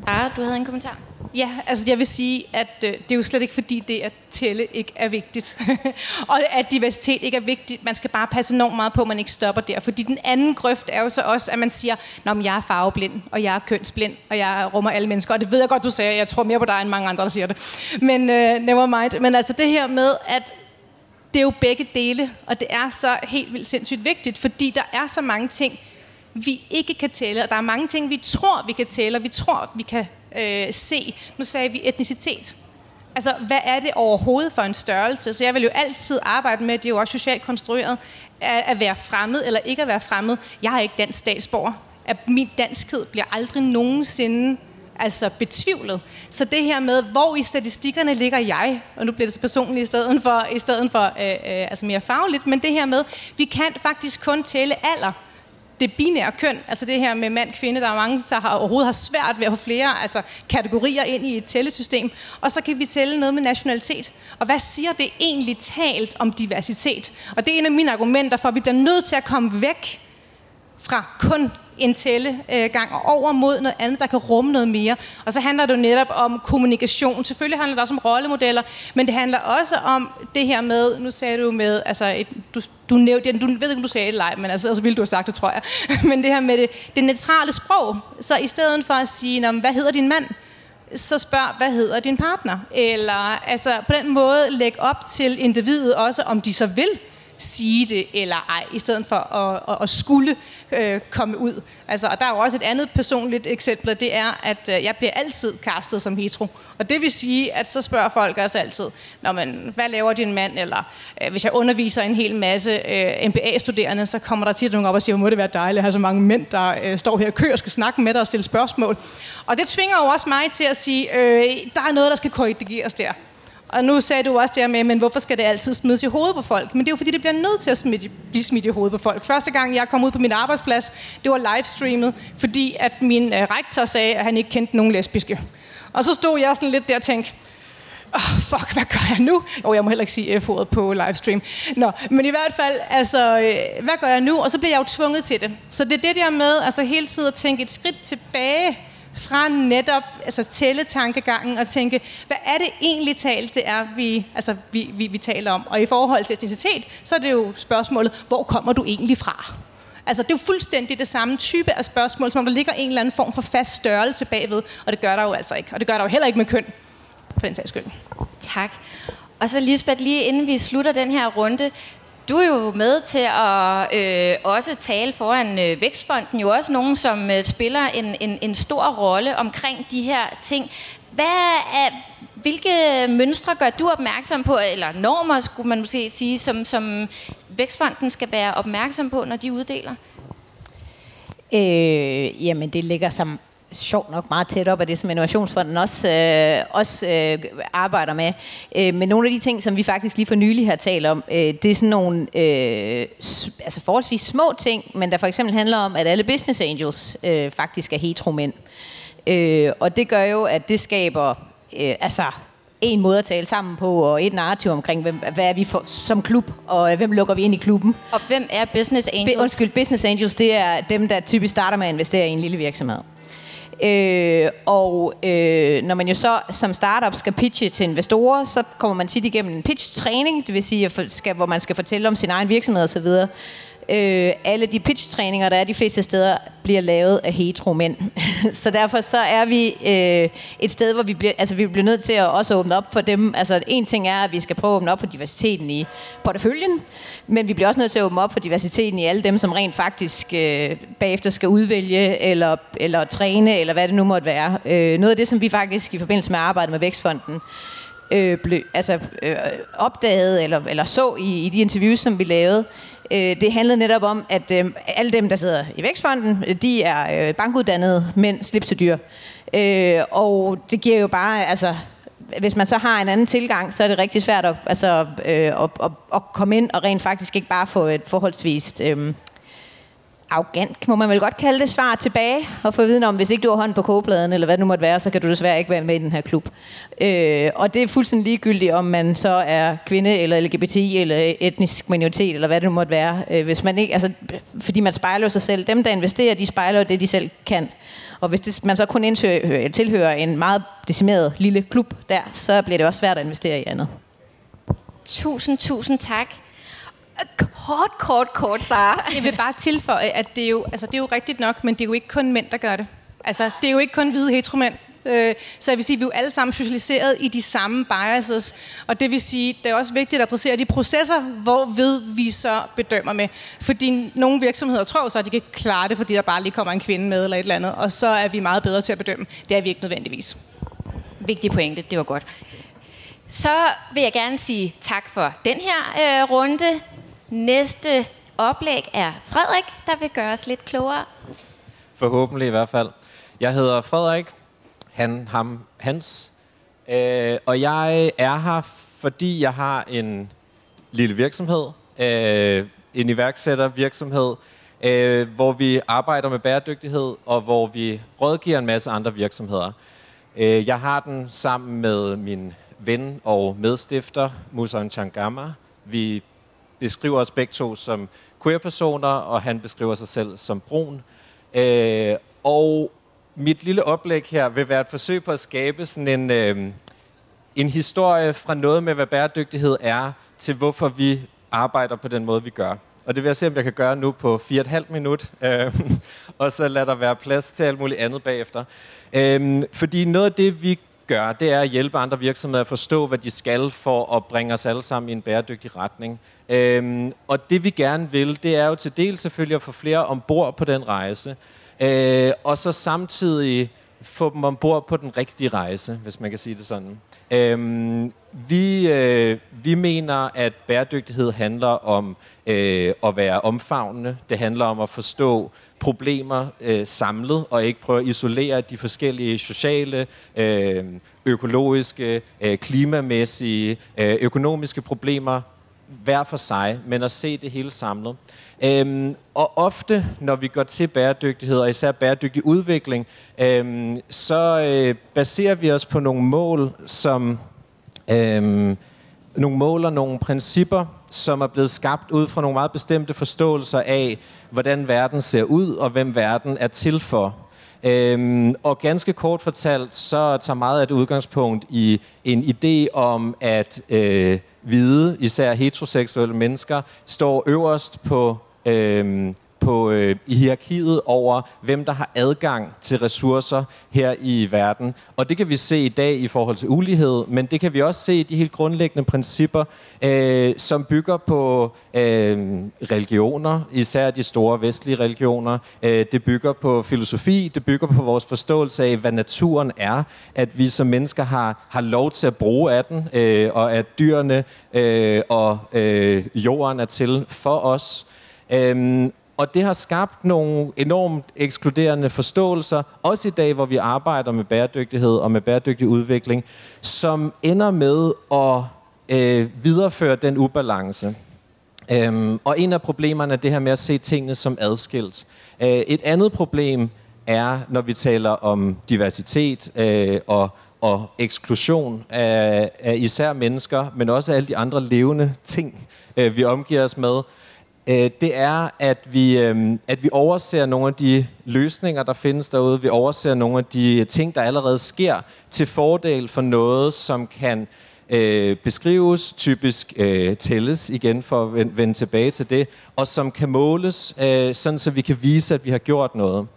Speaker 2: Ah, du havde en kommentar.
Speaker 3: Ja, altså jeg vil sige, at øh, det er jo slet ikke fordi det at tælle ikke er vigtigt. og at diversitet ikke er vigtigt. Man skal bare passe enormt meget på, at man ikke stopper der. Fordi den anden grøft er jo så også, at man siger, Nå, men jeg er farveblind, og jeg er kønsblind, og jeg rummer alle mennesker. Og det ved jeg godt, du sagde. Jeg tror mere på dig, end mange andre, der siger det. Men uh, never mind. Men altså det her med, at det er jo begge dele, og det er så helt vildt sindssygt vigtigt, fordi der er så mange ting, vi ikke kan tælle, og der er mange ting, vi tror, vi kan tælle, og vi tror, vi kan øh, se. Nu sagde vi etnicitet. Altså, hvad er det overhovedet for en størrelse? Så jeg vil jo altid arbejde med, det er jo også socialt konstrueret, at, at være fremmed eller ikke at være fremmed. Jeg er ikke dansk statsborger. At min danskhed bliver aldrig nogensinde altså betvivlet. Så det her med, hvor i statistikkerne ligger jeg, og nu bliver det så personligt i stedet for, i stedet for øh, øh, altså mere fagligt, men det her med, vi kan faktisk kun tælle alder det binære køn, altså det her med mand, kvinde, der er mange, der har, overhovedet har svært ved at få flere altså, kategorier ind i et tællesystem. Og så kan vi tælle noget med nationalitet. Og hvad siger det egentlig talt om diversitet? Og det er en af mine argumenter for, at vi bliver nødt til at komme væk fra kun en tællegang øh, og over mod noget andet, der kan rumme noget mere. Og så handler det jo netop om kommunikation. Selvfølgelig handler det også om rollemodeller, men det handler også om det her med, nu sagde du med, altså et, du, du nævnte, du ved ikke, om du sagde det eller men altså, altså ville du have sagt det, tror jeg. men det her med det, det neutrale sprog. Så i stedet for at sige, hvad hedder din mand? så spørg, hvad hedder din partner? Eller altså, på den måde læg op til individet også, om de så vil sige det eller ej, i stedet for at, at, at skulle øh, komme ud. Altså, og der er jo også et andet personligt eksempel, det er, at øh, jeg bliver altid kastet som hetero. Og det vil sige, at så spørger folk også altid, Nå, men, hvad laver din mand? Eller øh, hvis jeg underviser en hel masse øh, MBA-studerende, så kommer der tit nogen op og siger, må det være dejligt at have så mange mænd, der øh, står her i kø og skal snakke med dig og stille spørgsmål. Og det tvinger jo også mig til at sige, øh, der er noget, der skal korrigeres der. Og nu sagde du også det med, men hvorfor skal det altid smides i hovedet på folk? Men det er jo fordi, det bliver nødt til at smide, blive smidt i hovedet på folk. Første gang, jeg kom ud på min arbejdsplads, det var livestreamet, fordi at min øh, rektor sagde, at han ikke kendte nogen lesbiske. Og så stod jeg sådan lidt der og tænkte, oh, fuck, hvad gør jeg nu? Jo, jeg må heller ikke sige F-ordet på livestream. Nå, men i hvert fald, altså, øh, hvad gør jeg nu? Og så bliver jeg jo tvunget til det. Så det er det der med, altså hele tiden at tænke et skridt tilbage, fra netop altså, tælle tankegangen og tænke, hvad er det egentlig talt, det er, vi, altså, vi, vi, vi taler om. Og i forhold til etnicitet, så er det jo spørgsmålet, hvor kommer du egentlig fra? Altså, det er jo fuldstændig det samme type af spørgsmål, som om der ligger en eller anden form for fast størrelse bagved, og det gør der jo altså ikke. Og det gør der jo heller ikke med køn, for den sags skyld.
Speaker 2: Tak. Og så Lisbeth, lige inden vi slutter den her runde, du er jo med til at øh, også tale foran øh, Vækstfonden, jo også nogen, som øh, spiller en, en, en stor rolle omkring de her ting. Hvad er, hvilke mønstre gør du opmærksom på, eller normer, skulle man måske sige, som, som Vækstfonden skal være opmærksom på, når de uddeler?
Speaker 4: Øh, jamen, det ligger som sjovt nok meget tæt op af det, som Innovationsfonden også, øh, også øh, arbejder med. Øh, men nogle af de ting, som vi faktisk lige for nylig har talt om, øh, det er sådan nogle øh, altså forholdsvis små ting, men der for eksempel handler om, at alle business angels øh, faktisk er heteromænd. Øh, og det gør jo, at det skaber øh, altså en måde at tale sammen på, og et narrativ omkring, hvem, hvad er vi for, som klub, og hvem lukker vi ind i klubben.
Speaker 2: Og hvem er Business Angels?
Speaker 4: Be, undskyld, Business Angels, det er dem, der typisk starter med at investere i en lille virksomhed. Øh, og øh, når man jo så som startup skal pitche til investorer, så kommer man tit igennem en pitch-træning, det vil sige, skal, hvor man skal fortælle om sin egen virksomhed osv. Øh, alle de pitch-træninger, der er de fleste steder, bliver lavet af hetero mænd. så derfor så er vi øh, et sted, hvor vi bliver, altså, vi bliver nødt til at også åbne op for dem. Altså en ting er, at vi skal prøve at åbne op for diversiteten i porteføljen, men vi bliver også nødt til at åbne op for diversiteten i alle dem, som rent faktisk øh, bagefter skal udvælge eller, eller træne, eller hvad det nu måtte være. Øh, noget af det, som vi faktisk i forbindelse med arbejdet med Vækstfonden, øh, blev, altså, øh, opdagede eller, eller så i, i de interviews, som vi lavede, Øh, det handlede netop om, at øh, alle dem, der sidder i Vækstfonden, øh, de er bankuddannede mænd, slipsedyr. Øh, og det giver jo bare, altså, hvis man så har en anden tilgang, så er det rigtig svært at, altså, øh, at, at, at komme ind og rent faktisk ikke bare få et forholdsvist... Øh, arrogant, må man vel godt kalde det, svar tilbage og få viden om, hvis ikke du har hånd på kogepladen, eller hvad det nu måtte være, så kan du desværre ikke være med i den her klub. Øh, og det er fuldstændig ligegyldigt, om man så er kvinde, eller LGBT, eller etnisk minoritet, eller hvad det nu måtte være. Øh, hvis man ikke, altså, fordi man spejler sig selv. Dem, der investerer, de spejler det, de selv kan. Og hvis det, man så kun indtø- tilhører en meget decimeret lille klub der, så bliver det også svært at investere i andet.
Speaker 2: Tusind, tusind tak. Kort, kort, kort, Sara.
Speaker 3: Jeg vil bare tilføje, at det er, jo, altså, det er jo rigtigt nok, men det er jo ikke kun mænd, der gør det. Altså, det er jo ikke kun hvide heteromænd. Øh, så jeg vil sige, at vi er jo alle sammen socialiseret i de samme biases. Og det vil sige, det er også vigtigt at adressere de processer, hvor ved vi så bedømmer med. Fordi nogle virksomheder tror så, at de kan klare det, fordi der bare lige kommer en kvinde med eller et eller andet. Og så er vi meget bedre til at bedømme. Det er vi ikke nødvendigvis.
Speaker 2: Vigtig pointe, det var godt. Så vil jeg gerne sige tak for den her øh, runde. Næste oplæg er Frederik, der vil gøre os lidt klogere.
Speaker 9: Forhåbentlig i hvert fald. Jeg hedder Frederik, han, ham, hans, øh, og jeg er her, fordi jeg har en lille virksomhed, øh, en iværksættervirksomhed, øh, hvor vi arbejder med bæredygtighed, og hvor vi rådgiver en masse andre virksomheder. Øh, jeg har den sammen med min ven og medstifter, Musan Changama. Vi beskriver os begge to som queer-personer, og han beskriver sig selv som brun. Øh, og mit lille oplæg her vil være et forsøg på at skabe sådan en, øh, en historie fra noget med, hvad bæredygtighed er, til hvorfor vi arbejder på den måde, vi gør. Og det vil jeg se, om jeg kan gøre nu på 4,5 minut, øh, og så lader der være plads til alt muligt andet bagefter. Øh, fordi noget af det, vi gør, det er at hjælpe andre virksomheder at forstå, hvad de skal for at bringe os alle sammen i en bæredygtig retning. Øhm, og det vi gerne vil, det er jo til del selvfølgelig at få flere ombord på den rejse, øh, og så samtidig få dem ombord på den rigtige rejse, hvis man kan sige det sådan. Øhm, vi, øh, vi mener, at bæredygtighed handler om øh, at være omfavnende. Det handler om at forstå problemer øh, samlet, og ikke prøve at isolere de forskellige sociale, øh, økologiske, øh, klimamæssige, øh, økonomiske problemer hver for sig, men at se det hele samlet. Øhm, og ofte, når vi går til bæredygtighed, og især bæredygtig udvikling, øhm, så øh, baserer vi os på nogle mål, som øhm, nogle mål og nogle principper, som er blevet skabt ud fra nogle meget bestemte forståelser af, hvordan verden ser ud, og hvem verden er til for. Øhm, og ganske kort fortalt, så tager meget af et udgangspunkt i en idé om, at øh, hvide, især heteroseksuelle mennesker, står øverst på øh, på, øh, i hierarkiet over, hvem der har adgang til ressourcer her i verden. Og det kan vi se i dag i forhold til ulighed, men det kan vi også se i de helt grundlæggende principper, øh, som bygger på øh, religioner, især de store vestlige religioner. Øh, det bygger på filosofi, det bygger på vores forståelse af, hvad naturen er, at vi som mennesker har, har lov til at bruge af den, øh, og at dyrene øh, og øh, jorden er til for os. Øhm, og det har skabt nogle enormt ekskluderende forståelser, også i dag, hvor vi arbejder med bæredygtighed og med bæredygtig udvikling, som ender med at øh, videreføre den ubalance. Øhm, og en af problemerne er det her med at se tingene som adskilt. Øh, et andet problem er, når vi taler om diversitet øh, og, og eksklusion af, af især mennesker, men også alle de andre levende ting, øh, vi omgiver os med, øh, det er, at vi, øh, at vi overser nogle af de løsninger, der findes derude. Vi overser nogle af de ting, der allerede sker, til fordel for noget, som kan øh, beskrives, typisk øh, tælles igen for at vende, vende tilbage til det, og som kan måles, øh, sådan så vi kan vise, at vi har gjort noget.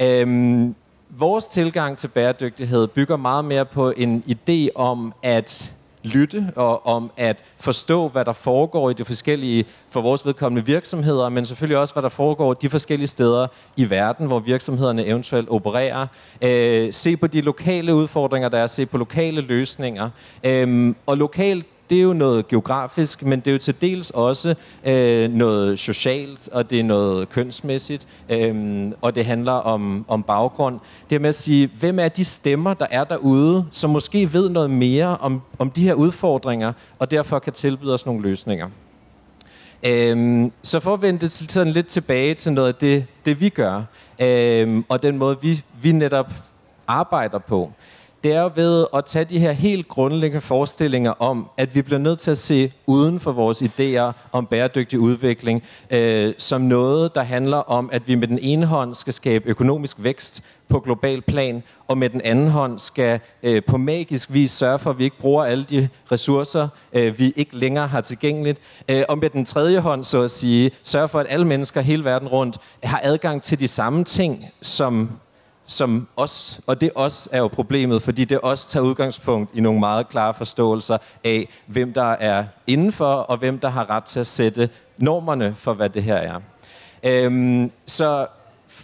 Speaker 9: Øh, vores tilgang til bæredygtighed bygger meget mere på en idé om at lytte og om at forstå, hvad der foregår i de forskellige, for vores vedkommende virksomheder, men selvfølgelig også, hvad der foregår de forskellige steder i verden, hvor virksomhederne eventuelt opererer. Øh, se på de lokale udfordringer, der er, se på lokale løsninger. Øh, og lokalt det er jo noget geografisk, men det er jo til dels også øh, noget socialt, og det er noget kønsmæssigt, øh, og det handler om, om baggrund. Det er med at sige, hvem er de stemmer, der er derude, som måske ved noget mere om, om de her udfordringer, og derfor kan tilbyde os nogle løsninger. Øhm, så for at vende sådan lidt tilbage til noget af det, det vi gør, øhm, og den måde, vi, vi netop arbejder på, det er jo ved at tage de her helt grundlæggende forestillinger om, at vi bliver nødt til at se uden for vores idéer om bæredygtig udvikling, øh, som noget, der handler om, at vi med den ene hånd skal skabe økonomisk vækst på global plan, og med den anden hånd skal øh, på magisk vis sørge for, at vi ikke bruger alle de ressourcer, øh, vi ikke længere har tilgængeligt. Øh, og med den tredje hånd, så at sige, sørge for, at alle mennesker hele verden rundt har adgang til de samme ting, som som os, og det os er jo problemet, fordi det også tager udgangspunkt i nogle meget klare forståelser af, hvem der er indenfor, og hvem der har ret til at sætte normerne for, hvad det her er. Øhm, så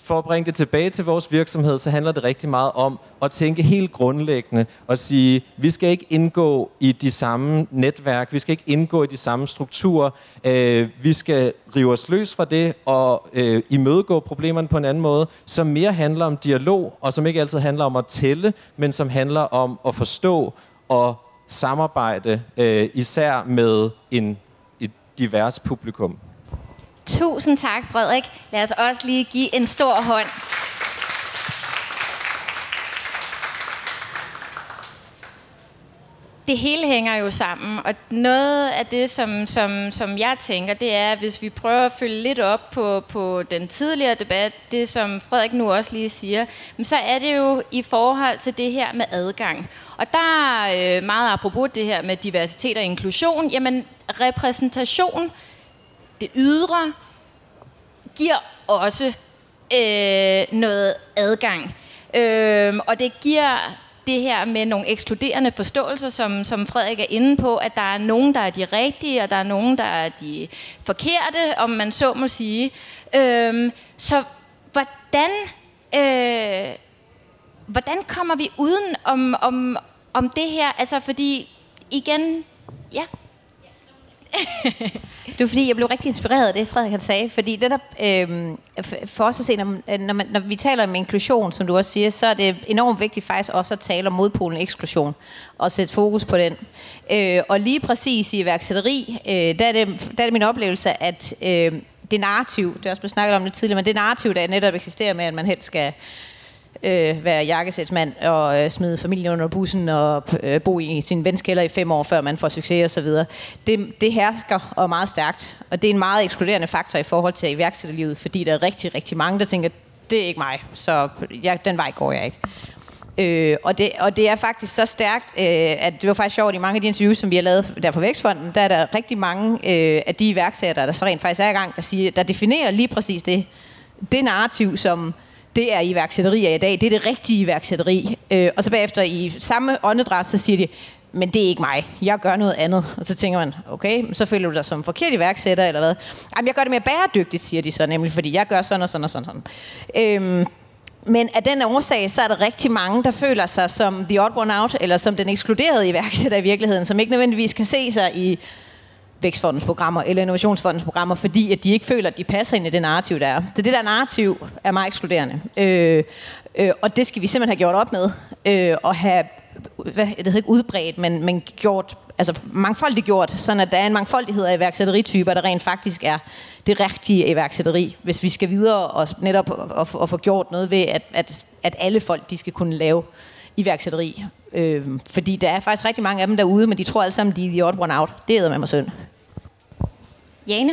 Speaker 9: for at bringe det tilbage til vores virksomhed, så handler det rigtig meget om at tænke helt grundlæggende og sige, vi skal ikke indgå i de samme netværk, vi skal ikke indgå i de samme strukturer, øh, vi skal rive os løs fra det og øh, imødegå problemerne på en anden måde, som mere handler om dialog, og som ikke altid handler om at tælle, men som handler om at forstå og samarbejde, øh, især med en, et divers publikum.
Speaker 2: Tusind tak, Frederik. Lad os også lige give en stor hånd. det hele hænger jo sammen, og noget af det, som, som, som jeg tænker, det er, hvis vi prøver at følge lidt op på, på den tidligere debat, det som Frederik nu også lige siger, så er det jo i forhold til det her med adgang. Og der er meget apropos det her med diversitet og inklusion, jamen repræsentation, det ydre giver også øh, noget adgang. Øh, og det giver det her med nogle ekskluderende forståelser, som, som Frederik er inde på, at der er nogen, der er de rigtige, og der er nogen, der er de forkerte, om man så må sige. Øh, så hvordan, øh, hvordan kommer vi uden om, om, om det her? Altså fordi, igen, ja,
Speaker 4: det var fordi, jeg blev rigtig inspireret af det, Frederik han sagde. Fordi det der, øh, for os at se, når, øh, når, man, når vi taler om inklusion, som du også siger, så er det enormt vigtigt faktisk også at tale om modpolen eksklusion. Og sætte fokus på den. Øh, og lige præcis i iværksætteri, øh, der, er det, der er det min oplevelse, at øh, det narrativ, det er også blevet snakket om det tidligere, men det narrativ, der netop eksisterer med, at man helst skal øh, være jakkesætsmand og øh, smide familien under bussen og øh, bo i sin venskælder i fem år, før man får succes osv. Det, det hersker og meget stærkt, og det er en meget ekskluderende faktor i forhold til iværksætterlivet, fordi der er rigtig, rigtig mange, der tænker, det er ikke mig, så jeg, den vej går jeg ikke. Øh, og, det, og det er faktisk så stærkt, øh, at det var faktisk sjovt i mange af de interviews, som vi har lavet der på Vækstfonden, der er der rigtig mange øh, af de iværksættere, der så rent faktisk er i gang, der, siger, der definerer lige præcis det, det narrativ, som det er iværksætteri i dag, det er det rigtige iværksætteri. Øh, og så bagefter i samme åndedræt, så siger de, men det er ikke mig, jeg gør noget andet. Og så tænker man, okay, så føler du dig som forkert iværksætter, eller hvad? Jamen, jeg gør det mere bæredygtigt, siger de så nemlig, fordi jeg gør sådan og sådan og sådan. sådan. Øhm, men af den årsag, så er der rigtig mange, der føler sig som the odd one out, eller som den ekskluderede iværksætter i virkeligheden, som ikke nødvendigvis kan se sig i Vækstfondens programmer eller Innovationsfondens programmer, fordi at de ikke føler, at de passer ind i det narrativ, der er. Så det der narrativ er meget ekskluderende. Øh, øh, og det skal vi simpelthen have gjort op med, øh, og have hvad, det hedder ikke udbredt, men, men gjort, altså mangfoldigt gjort, sådan at der er en mangfoldighed af iværksætterityper, der rent faktisk er det rigtige iværksætteri, hvis vi skal videre og netop og, og få gjort noget ved, at, at, at alle folk de skal kunne lave iværksætteri. Øh, fordi der er faktisk rigtig mange af dem derude, men de tror alle sammen, de er the odd one out. Det er med mig synd.
Speaker 2: Jane?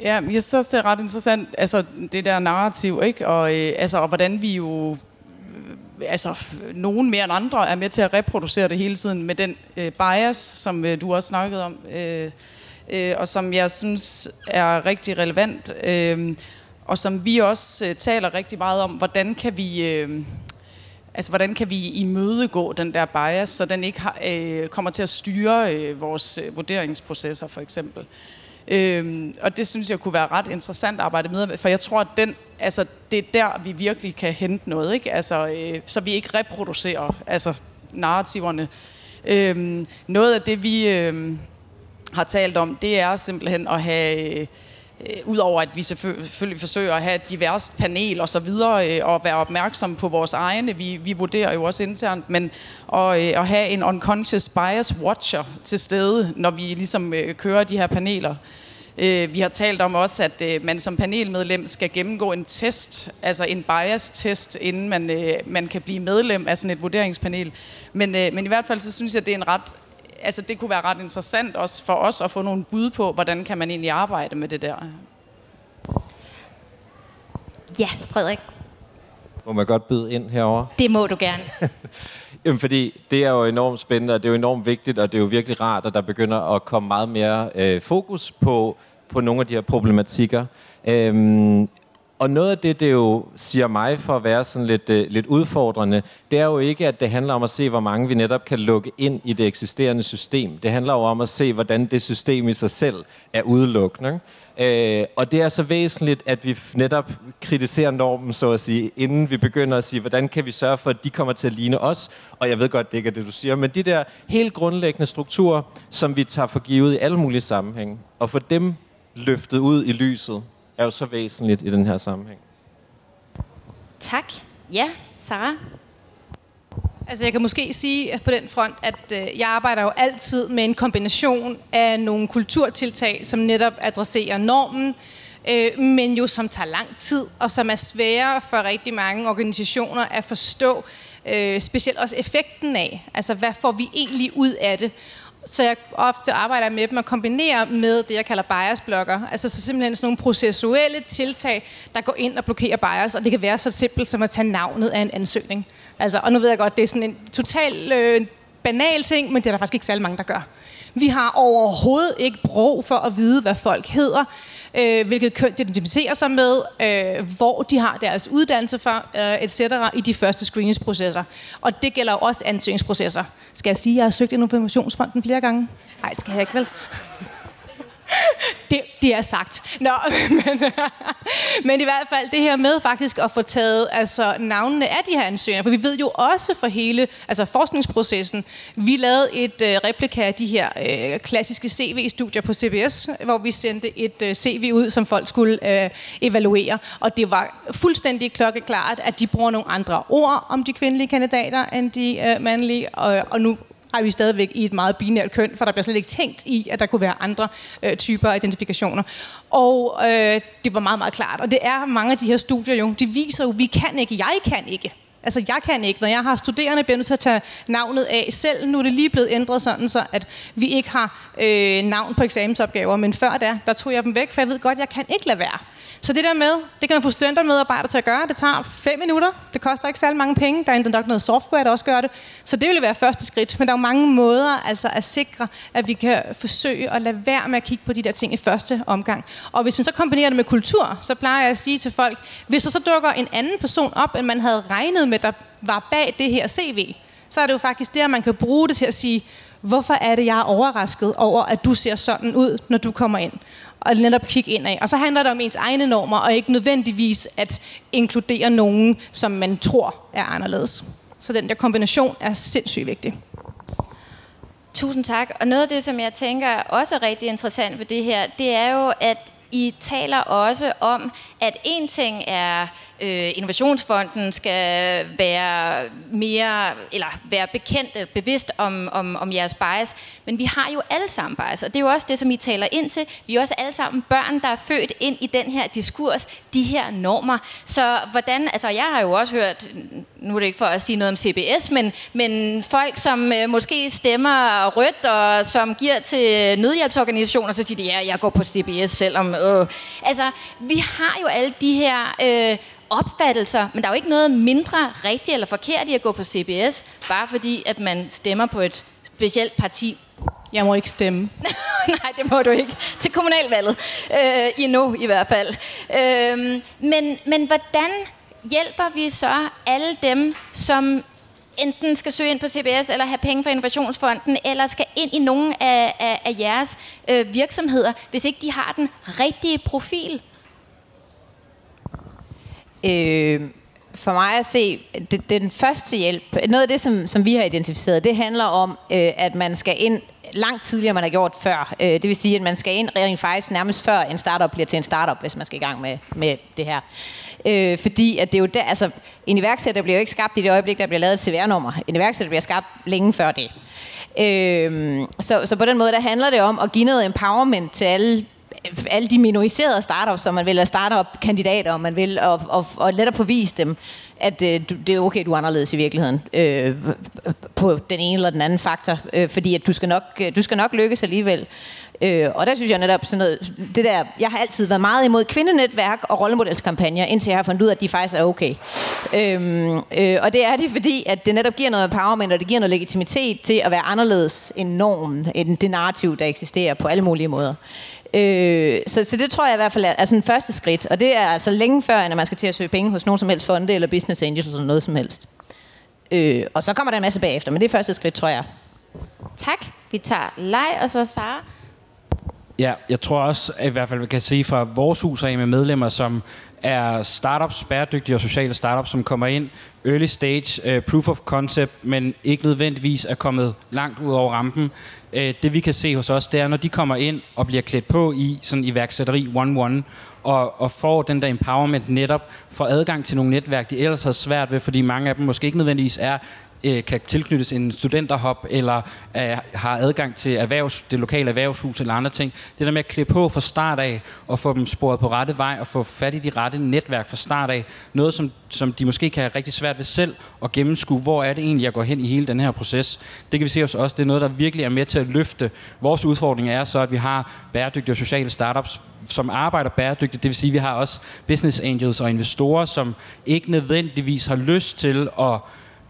Speaker 5: Ja, jeg synes det er ret interessant, altså det der narrativ, ikke? Og, øh, altså, og hvordan vi jo øh, altså, nogen mere end andre er med til at reproducere det hele tiden med den øh, bias, som øh, du også snakkede om, øh, øh, og som jeg synes er rigtig relevant, øh, og som vi også øh, taler rigtig meget om, hvordan kan vi... Øh, Altså, hvordan kan vi imødegå den der bias, så den ikke har, øh, kommer til at styre øh, vores øh, vurderingsprocesser, for eksempel. Øhm, og det synes jeg kunne være ret interessant at arbejde med, for jeg tror, at den, altså, det er der, vi virkelig kan hente noget, ikke? Altså, øh, så vi ikke reproducerer altså, narrativerne. Øhm, noget af det, vi øh, har talt om, det er simpelthen at have... Øh, Øh, udover at vi selvfølgelig forsøger at have et diverst panel og så videre, øh, og være opmærksom på vores egne, vi, vi vurderer jo også internt, men at, øh, at have en unconscious bias watcher til stede, når vi ligesom kører de her paneler. Vi har talt om også, at man som panelmedlem skal gennemgå en test, altså en bias-test, inden man, man kan blive medlem af sådan et vurderingspanel. Men, men i hvert fald så synes jeg, at det er en ret altså, det kunne være ret interessant også for os at få nogle bud på, hvordan kan man egentlig arbejde med det der.
Speaker 2: Ja, Frederik.
Speaker 9: Må man godt byde ind herover?
Speaker 2: Det må du gerne.
Speaker 9: Jamen, fordi det er jo enormt spændende, og det er jo enormt vigtigt, og det er jo virkelig rart, at der begynder at komme meget mere øh, fokus på, på nogle af de her problematikker. Øhm, og noget af det, det jo siger mig for at være sådan lidt, øh, lidt udfordrende, det er jo ikke, at det handler om at se, hvor mange vi netop kan lukke ind i det eksisterende system. Det handler jo om at se, hvordan det system i sig selv er udelukkende. Øh, og det er så væsentligt, at vi netop kritiserer normen, så at sige, inden vi begynder at sige, hvordan kan vi sørge for, at de kommer til at ligne os. Og jeg ved godt, det ikke er det, du siger, men de der helt grundlæggende strukturer, som vi tager for givet i alle mulige sammenhænge, og få dem løftet ud i lyset, er jo så væsentligt i den her sammenhæng.
Speaker 2: Tak. Ja, Sara?
Speaker 3: Altså jeg kan måske sige på den front, at øh, jeg arbejder jo altid med en kombination af nogle kulturtiltag, som netop adresserer normen, øh, men jo som tager lang tid, og som er svære for rigtig mange organisationer at forstå, øh, specielt også effekten af. Altså hvad får vi egentlig ud af det? Så jeg ofte arbejder med dem og kombinerer med det, jeg kalder biasblokker. Altså så simpelthen sådan nogle processuelle tiltag, der går ind og blokerer bias. Og det kan være så simpelt som at tage navnet af en ansøgning. Altså, og nu ved jeg godt, det er sådan en total øh, banal ting, men det er der faktisk ikke særlig mange, der gør. Vi har overhovedet ikke brug for at vide, hvad folk hedder øh, hvilket køn de identificerer sig med, øh, hvor de har deres uddannelse fra, øh, etc. i de første screeningsprocesser. Og det gælder også ansøgningsprocesser. Skal jeg sige, at jeg har søgt Innovationsfonden flere gange? Nej, det skal jeg ikke vel det, det er sagt. Nå, men, men i hvert fald det her med faktisk at få taget altså, navnene af de her ansøgere, for vi ved jo også for hele altså forskningsprocessen, vi lavede et øh, replika af de her øh, klassiske CV-studier på CBS, hvor vi sendte et øh, CV ud, som folk skulle øh, evaluere, og det var fuldstændig klokkeklart, at de bruger nogle andre ord om de kvindelige kandidater end de øh, mandlige, og, og nu er vi stadigvæk i et meget binært køn, for der bliver slet ikke tænkt i, at der kunne være andre øh, typer af identifikationer. Og øh, det var meget, meget klart. Og det er mange af de her studier jo, de viser jo, vi kan ikke, jeg kan ikke. Altså, jeg kan ikke. Når jeg har studerende, bliver nødt til at tage navnet af selv. Nu er det lige blevet ændret sådan, så at vi ikke har øh, navn på eksamensopgaver. Men før da, der tog jeg dem væk, for jeg ved godt, jeg kan ikke lade være. Så det der med, det kan man få studentermedarbejdere til at gøre. Det tager fem minutter. Det koster ikke særlig mange penge. Der er endda nok noget software, der også gør det. Så det vil være første skridt. Men der er jo mange måder altså at sikre, at vi kan forsøge at lade være med at kigge på de der ting i første omgang. Og hvis man så kombinerer det med kultur, så plejer jeg at sige til folk, hvis der så dukker en anden person op, end man havde regnet med, der var bag det her CV, så er det jo faktisk der, man kan bruge det til at sige, hvorfor er det, jeg er overrasket over, at du ser sådan ud, når du kommer ind og netop kigge ind af. Og så handler det om ens egne normer, og ikke nødvendigvis at inkludere nogen, som man tror er anderledes. Så den der kombination er sindssygt vigtig.
Speaker 2: Tusind tak. Og noget af det, som jeg tænker også er rigtig interessant ved det her, det er jo, at I taler også om, at en ting er, øh, Innovationsfonden skal være mere, eller være bekendt, øh, bevidst om, om, om jeres bias, men vi har jo alle sammen bias, og det er jo også det, som I taler ind til. Vi er også alle sammen børn, der er født ind i den her diskurs, de her normer. Så hvordan, altså jeg har jo også hørt, nu er det ikke for at sige noget om CBS, men, men folk, som øh, måske stemmer rødt, og som giver til nødhjælpsorganisationer, så siger de, ja, jeg går på CBS, selvom... Øh. Altså, vi har jo alle de her øh, opfattelser, men der er jo ikke noget mindre rigtigt eller forkert i at gå på CBS, bare fordi, at man stemmer på et specielt parti.
Speaker 3: Jeg må ikke stemme.
Speaker 2: Nej, det må du ikke. Til kommunalvalget. Øh, endnu i hvert fald. Øh, men, men hvordan hjælper vi så alle dem, som enten skal søge ind på CBS, eller have penge fra Innovationsfonden, eller skal ind i nogle af, af, af jeres øh, virksomheder, hvis ikke de har den rigtige profil?
Speaker 4: Øh, for mig at se, det, det er den første hjælp. Noget af det, som, som vi har identificeret, det handler om, øh, at man skal ind langt tidligere, man har gjort før. Øh, det vil sige, at man skal ind rent faktisk nærmest før en startup bliver til en startup, hvis man skal i gang med, med det her. Øh, fordi at det er jo der, altså, en iværksætter bliver jo ikke skabt i det øjeblik, der bliver lavet et CVR-nummer. En iværksætter bliver skabt længe før det. Øh, så, så på den måde, der handler det om at give noget empowerment til alle alle de minoriserede startups, som man vil, eller startup-kandidater, om man vil, og, og, og lettere få vist dem, at øh, det er okay, du er anderledes i virkeligheden øh, på den ene eller den anden faktor, øh, fordi at du skal nok, øh, du skal nok lykkes alligevel. Øh, og der synes jeg netop sådan noget, det der, jeg har altid været meget imod kvindenetværk og rollemodelskampagner, indtil jeg har fundet ud af, at de faktisk er okay. Øhm, øh, og det er det, fordi at det netop giver noget empowerment, og det giver noget legitimitet til at være anderledes end normen, end det narrativ, der eksisterer på alle mulige måder. Øh, så, så det tror jeg i hvert fald er, er sådan første skridt, og det er altså længe før, end man skal til at søge penge hos nogen som helst fonde eller business angels eller noget som helst. Øh, og så kommer der en masse bagefter, men det er første skridt, tror jeg.
Speaker 2: Tak. Vi tager Lej og så Sara.
Speaker 6: Ja, jeg tror også, at i hvert fald vi kan sige fra vores hus af med medlemmer, som er startups, bæredygtige og sociale startups, som kommer ind early stage, uh, proof of concept, men ikke nødvendigvis er kommet langt ud over rampen. Uh, det vi kan se hos os, det er, når de kommer ind og bliver klædt på i sådan iværksætteri one-one, og, og får den der empowerment netop, for adgang til nogle netværk, de ellers har svært ved, fordi mange af dem måske ikke nødvendigvis er øh, kan tilknyttes en studenterhop, eller øh, har adgang til erhvervs, det lokale erhvervshus eller andre ting. Det der med at klippe på fra start af, og få dem sporet på rette vej, og få fat i de rette netværk fra start af. Noget, som, som de måske kan have rigtig svært ved selv at gennemskue, hvor er det egentlig, jeg går hen i hele den her proces. Det kan vi se hos os, det er noget, der virkelig er med til at løfte. Vores udfordring er så, at vi har bæredygtige og sociale startups, som arbejder bæredygtigt. Det vil sige, at vi har også business angels og investorer, som ikke nødvendigvis har lyst til at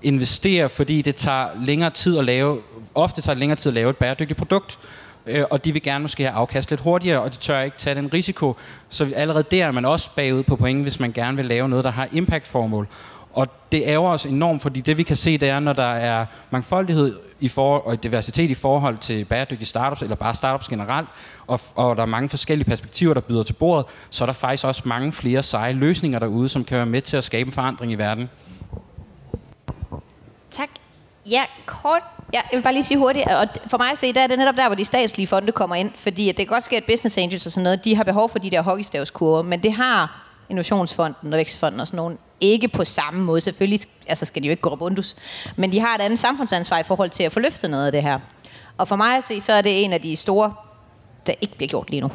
Speaker 6: investere, fordi det tager længere tid at lave, ofte tager det længere tid at lave et bæredygtigt produkt, øh, og de vil gerne måske have afkast lidt hurtigere, og de tør ikke tage den risiko. Så allerede der er man også bagud på point, hvis man gerne vil lave noget, der har impact-formål. Og det ærger os enormt, fordi det vi kan se, det er, når der er mangfoldighed i for, og diversitet i forhold til bæredygtige startups, eller bare startups generelt, og, og der er mange forskellige perspektiver, der byder til bordet, så er der faktisk også mange flere seje løsninger derude, som kan være med til at skabe en forandring i verden.
Speaker 2: Tak. Ja, kort.
Speaker 4: Ja, jeg vil bare lige sige hurtigt, og for mig at se, der er det netop der, hvor de statslige fonde kommer ind, fordi det kan godt ske, at business angels og sådan noget, de har behov for de der hockeystavskurver, men det har Innovationsfonden og Vækstfonden og sådan nogle ikke på samme måde. Selvfølgelig altså skal de jo ikke gå robundus, men de har et andet samfundsansvar i forhold til at få løftet noget af det her. Og for mig at se, så er det en af de store, der ikke bliver gjort lige nu.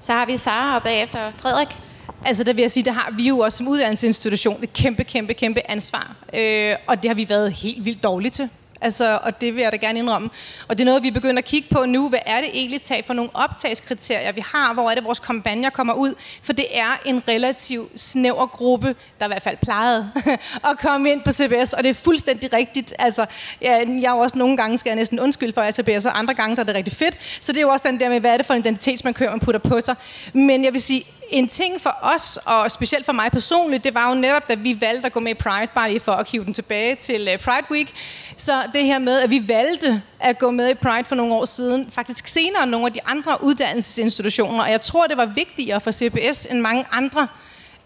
Speaker 2: Så har vi Sara og bagefter Frederik.
Speaker 3: Altså, der vil jeg sige, der har vi jo også som uddannelsesinstitution et kæmpe, kæmpe, kæmpe ansvar. Øh, og det har vi været helt vildt dårlige til. Altså, og det vil jeg da gerne indrømme. Og det er noget, vi begynder at kigge på nu. Hvad er det egentlig tag for nogle optagskriterier, vi har? Hvor er det, vores kampagner kommer ud? For det er en relativ snæver gruppe, der i hvert fald plejede at komme ind på CBS. Og det er fuldstændig rigtigt. Altså, ja, jeg er også nogle gange, skal jeg næsten undskylde for at CBS, og andre gange der er det rigtig fedt. Så det er jo også den der med, hvad er det for en identitet, man kører, man putter på sig. Men jeg vil sige, en ting for os, og specielt for mig personligt, det var jo netop, da vi valgte at gå med i Pride, bare lige for at kive den tilbage til øh, Pride Week. Så det her med, at vi valgte at gå med i Pride for nogle år siden, faktisk senere end nogle af de andre uddannelsesinstitutioner, og jeg tror, det var vigtigere for CBS end mange andre,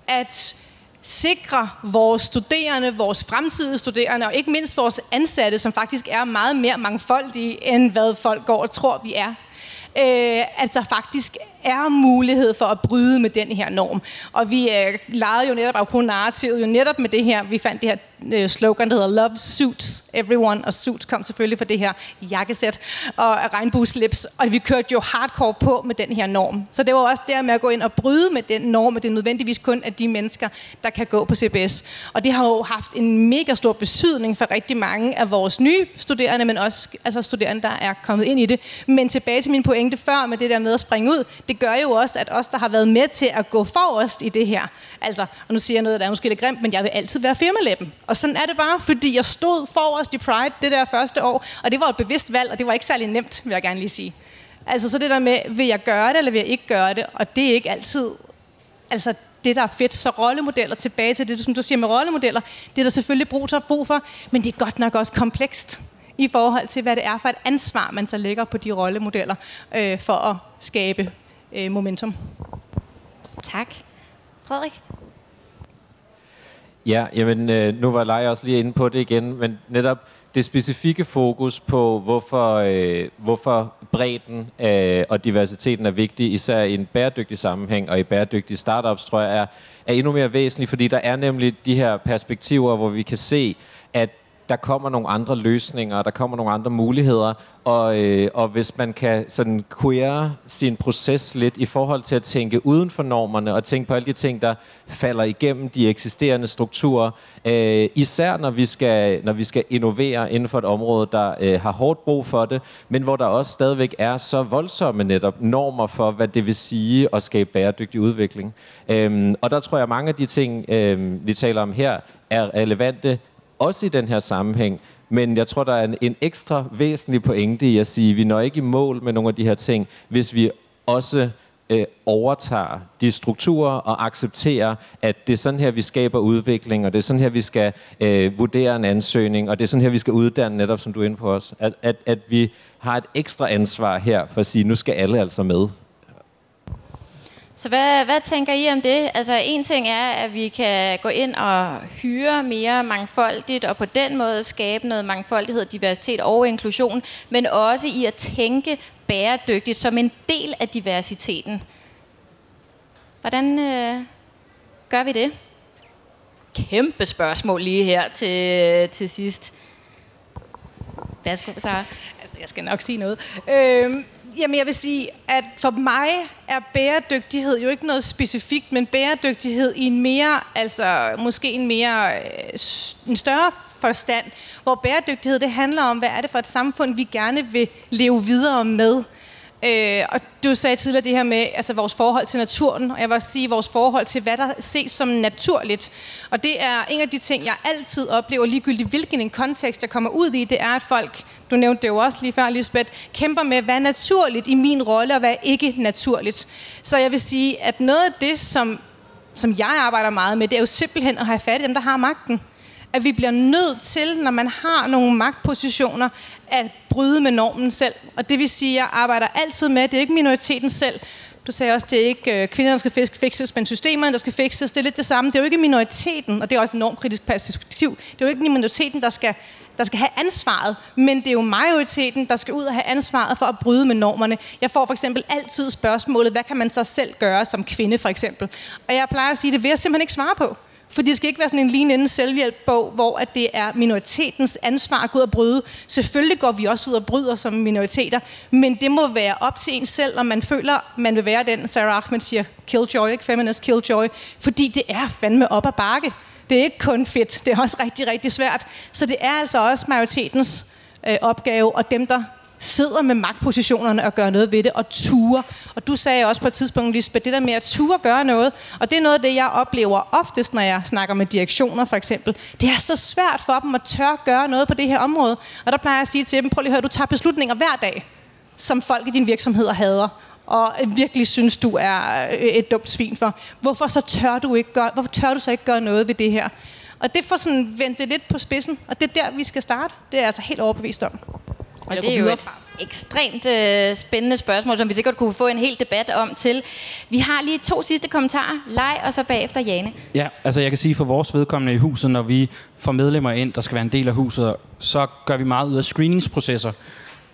Speaker 3: at sikre vores studerende, vores fremtidige studerende, og ikke mindst vores ansatte, som faktisk er meget mere mangfoldige, end hvad folk går og tror, vi er, øh, at der faktisk er mulighed for at bryde med den her norm. Og vi øh, legede jo netop på narrativet, jo netop med det her, vi fandt det her øh, slogan, der hedder Love Suits Everyone, og Suits kom selvfølgelig fra det her jakkesæt og regnbueslips, og vi kørte jo hardcore på med den her norm. Så det var også der med at gå ind og bryde med den norm, at det er nødvendigvis kun af de mennesker, der kan gå på CBS. Og det har jo haft en mega stor betydning for rigtig mange af vores nye studerende, men også altså studerende, der er kommet ind i det. Men tilbage til min pointe før med det der med at springe ud, det gør jo også, at os, der har været med til at gå forrest i det her, altså, og nu siger jeg noget, der er måske lidt grimt, men jeg vil altid være firmalæben. Og sådan er det bare, fordi jeg stod forrest i Pride det der første år, og det var et bevidst valg, og det var ikke særlig nemt, vil jeg gerne lige sige. Altså så det der med, vil jeg gøre det, eller vil jeg ikke gøre det, og det er ikke altid, altså det, der er fedt. Så rollemodeller, tilbage til det, som du siger med rollemodeller, det er der selvfølgelig brug, brug for, men det er godt nok også komplekst i forhold til, hvad det er for et ansvar, man så lægger på de rollemodeller øh, for at skabe øh, momentum.
Speaker 2: Tak. Frederik?
Speaker 9: Ja, jamen, øh, nu var Leia også lige inde på det igen, men netop det specifikke fokus på, hvorfor, øh, hvorfor bredden øh, og diversiteten er vigtig, især i en bæredygtig sammenhæng og i bæredygtige startups, tror jeg, er, er endnu mere væsentligt, fordi der er nemlig de her perspektiver, hvor vi kan se, at der kommer nogle andre løsninger, der kommer nogle andre muligheder, og, øh, og hvis man kan sådan queere sin proces lidt i forhold til at tænke uden for normerne, og tænke på alle de ting, der falder igennem de eksisterende strukturer, øh, især når vi, skal, når vi skal innovere inden for et område, der øh, har hårdt brug for det, men hvor der også stadigvæk er så voldsomme netop normer for, hvad det vil sige at skabe bæredygtig udvikling. Øh, og der tror jeg, at mange af de ting, øh, vi taler om her, er relevante også i den her sammenhæng. Men jeg tror, der er en, en ekstra væsentlig pointe i at sige, at vi når ikke i mål med nogle af de her ting, hvis vi også øh, overtager de strukturer og accepterer, at det er sådan her, vi skaber udvikling, og det er sådan her, vi skal øh, vurdere en ansøgning, og det er sådan her, vi skal uddanne, netop som du er inde på os. At, at, at vi har et ekstra ansvar her for at sige, nu skal alle altså med.
Speaker 2: Så hvad, hvad tænker I om det? Altså en ting er, at vi kan gå ind og hyre mere mangfoldigt, og på den måde skabe noget mangfoldighed, diversitet og inklusion, men også i at tænke bæredygtigt som en del af diversiteten. Hvordan øh, gør vi det? Kæmpe spørgsmål lige her til, til sidst. Værsgo, Sara.
Speaker 3: Altså, jeg skal nok sige noget. Øh, Jamen, jeg vil sige, at for mig er bæredygtighed jo ikke noget specifikt, men bæredygtighed i en mere, altså måske en mere, øh, en større forstand, hvor bæredygtighed, det handler om, hvad er det for et samfund, vi gerne vil leve videre med. Øh, og du sagde tidligere det her med altså vores forhold til naturen, og jeg vil også sige vores forhold til, hvad der ses som naturligt. Og det er en af de ting, jeg altid oplever, ligegyldigt hvilken en kontekst jeg kommer ud i, det er, at folk, du nævnte det jo også lige før, Lisbeth, kæmper med, hvad er naturligt i min rolle, og hvad er ikke naturligt. Så jeg vil sige, at noget af det, som, som jeg arbejder meget med, det er jo simpelthen at have fat i dem, der har magten at vi bliver nødt til, når man har nogle magtpositioner, at bryde med normen selv. Og det vil sige, at jeg arbejder altid med, det er ikke minoriteten selv. Du sagde også, det er ikke øh, kvinderne, der skal fikses, men systemerne, der skal fikses. Det er lidt det samme. Det er jo ikke minoriteten, og det er også et enormt kritisk perspektiv. Det er jo ikke minoriteten, der skal, der skal have ansvaret, men det er jo majoriteten, der skal ud og have ansvaret for at bryde med normerne. Jeg får for eksempel altid spørgsmålet, hvad kan man så selv gøre som kvinde for eksempel? Og jeg plejer at sige, det vil jeg simpelthen ikke svare på. For det skal ikke være sådan en lignende inden selvhjælpbog, hvor at det er minoritetens ansvar at gå ud og bryde. Selvfølgelig går vi også ud og bryder som minoriteter, men det må være op til en selv, om man føler, man vil være den, Sarah Ahmed siger, killjoy, ikke feminist killjoy, fordi det er fandme op ad bakke. Det er ikke kun fedt, det er også rigtig, rigtig svært. Så det er altså også majoritetens øh, opgave, og dem, der sidder med magtpositionerne og gør noget ved det, og turer. Og du sagde også på et tidspunkt, Lisbeth, det der med at ture gøre noget, og det er noget af det, jeg oplever oftest, når jeg snakker med direktioner for eksempel. Det er så svært for dem at tør gøre noget på det her område. Og der plejer jeg at sige til dem, prøv lige at høre, du tager beslutninger hver dag, som folk i din virksomhed hader og virkelig synes, du er øh, et dumt svin for. Hvorfor så tør du ikke gøre, hvorfor tør du så ikke gøre noget ved det her? Og det får sådan vendt det lidt på spidsen, og det er der, vi skal starte. Det er jeg altså helt overbevist om.
Speaker 2: Og det er jo et ekstremt øh, spændende spørgsmål, som vi sikkert kunne få en hel debat om til. Vi har lige to sidste kommentarer. Leg, og så bagefter Jane.
Speaker 6: Ja, altså jeg kan sige for vores vedkommende i huset, når vi får medlemmer ind, der skal være en del af huset, så gør vi meget ud af screeningsprocesser.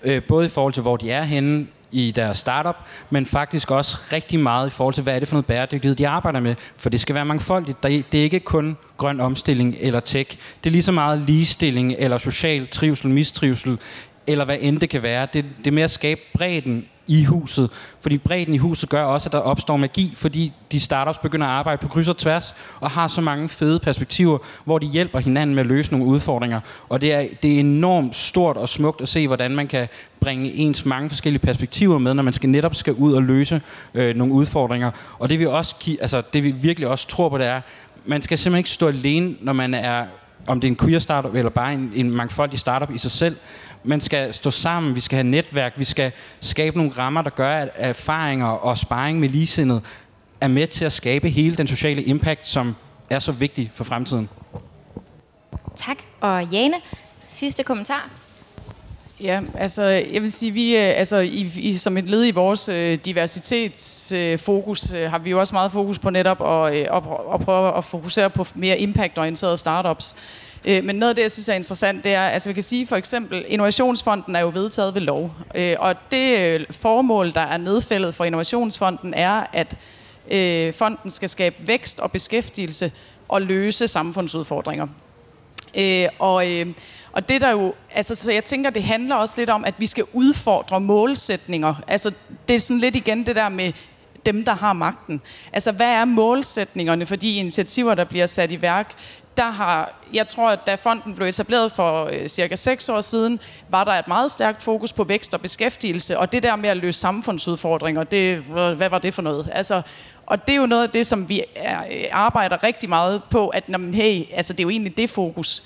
Speaker 6: Øh, både i forhold til, hvor de er henne i deres startup, men faktisk også rigtig meget i forhold til, hvad er det for noget bæredygtighed, de arbejder med. For det skal være mangfoldigt. Der- Det er ikke kun grøn omstilling eller tech. Det er lige så meget ligestilling eller social trivsel, mistrivsel, eller hvad end det kan være. Det, det er med at skabe bredden i huset. Fordi bredden i huset gør også, at der opstår magi, fordi de startups begynder at arbejde på kryds og tværs, og har så mange fede perspektiver, hvor de hjælper hinanden med at løse nogle udfordringer. Og det er, det er enormt stort og smukt at se, hvordan man kan bringe ens mange forskellige perspektiver med, når man skal netop skal ud og løse øh, nogle udfordringer. Og det vi, også, ki- altså, det vi virkelig også tror på, det er, man skal simpelthen ikke stå alene, når man er om det er en queer startup eller bare en, en mangfoldig startup i sig selv. Man skal stå sammen, vi skal have netværk, vi skal skabe nogle rammer, der gør, at erfaringer og sparring med ligesindet er med til at skabe hele den sociale impact, som er så vigtig for fremtiden.
Speaker 2: Tak. Og Jane, sidste kommentar.
Speaker 5: Ja, altså jeg vil sige, vi øh, altså i, i, som et led i vores øh, diversitetsfokus øh, øh, har vi jo også meget fokus på netop at, øh, at, at prøve at fokusere på mere impact-orienterede startups. Øh, men noget af det, jeg synes er interessant, det er, altså vi kan sige for eksempel, Innovationsfonden er jo vedtaget ved lov, øh, og det øh, formål, der er nedfældet for Innovationsfonden, er, at øh, fonden skal skabe vækst og beskæftigelse og løse samfundsudfordringer. Øh, og, øh, og det der jo, altså så jeg tænker, det handler også lidt om, at vi skal udfordre målsætninger. Altså det er sådan lidt igen det der med dem, der har magten. Altså hvad er målsætningerne for de initiativer, der bliver sat i værk? Der har, jeg tror, at da fonden blev etableret for øh, cirka 6 år siden, var der et meget stærkt fokus på vækst og beskæftigelse, og det der med at løse samfundsudfordringer, det, hvad var det for noget? Altså, og det er jo noget af det, som vi er, øh, arbejder rigtig meget på, at når hey, altså, det er jo egentlig det fokus.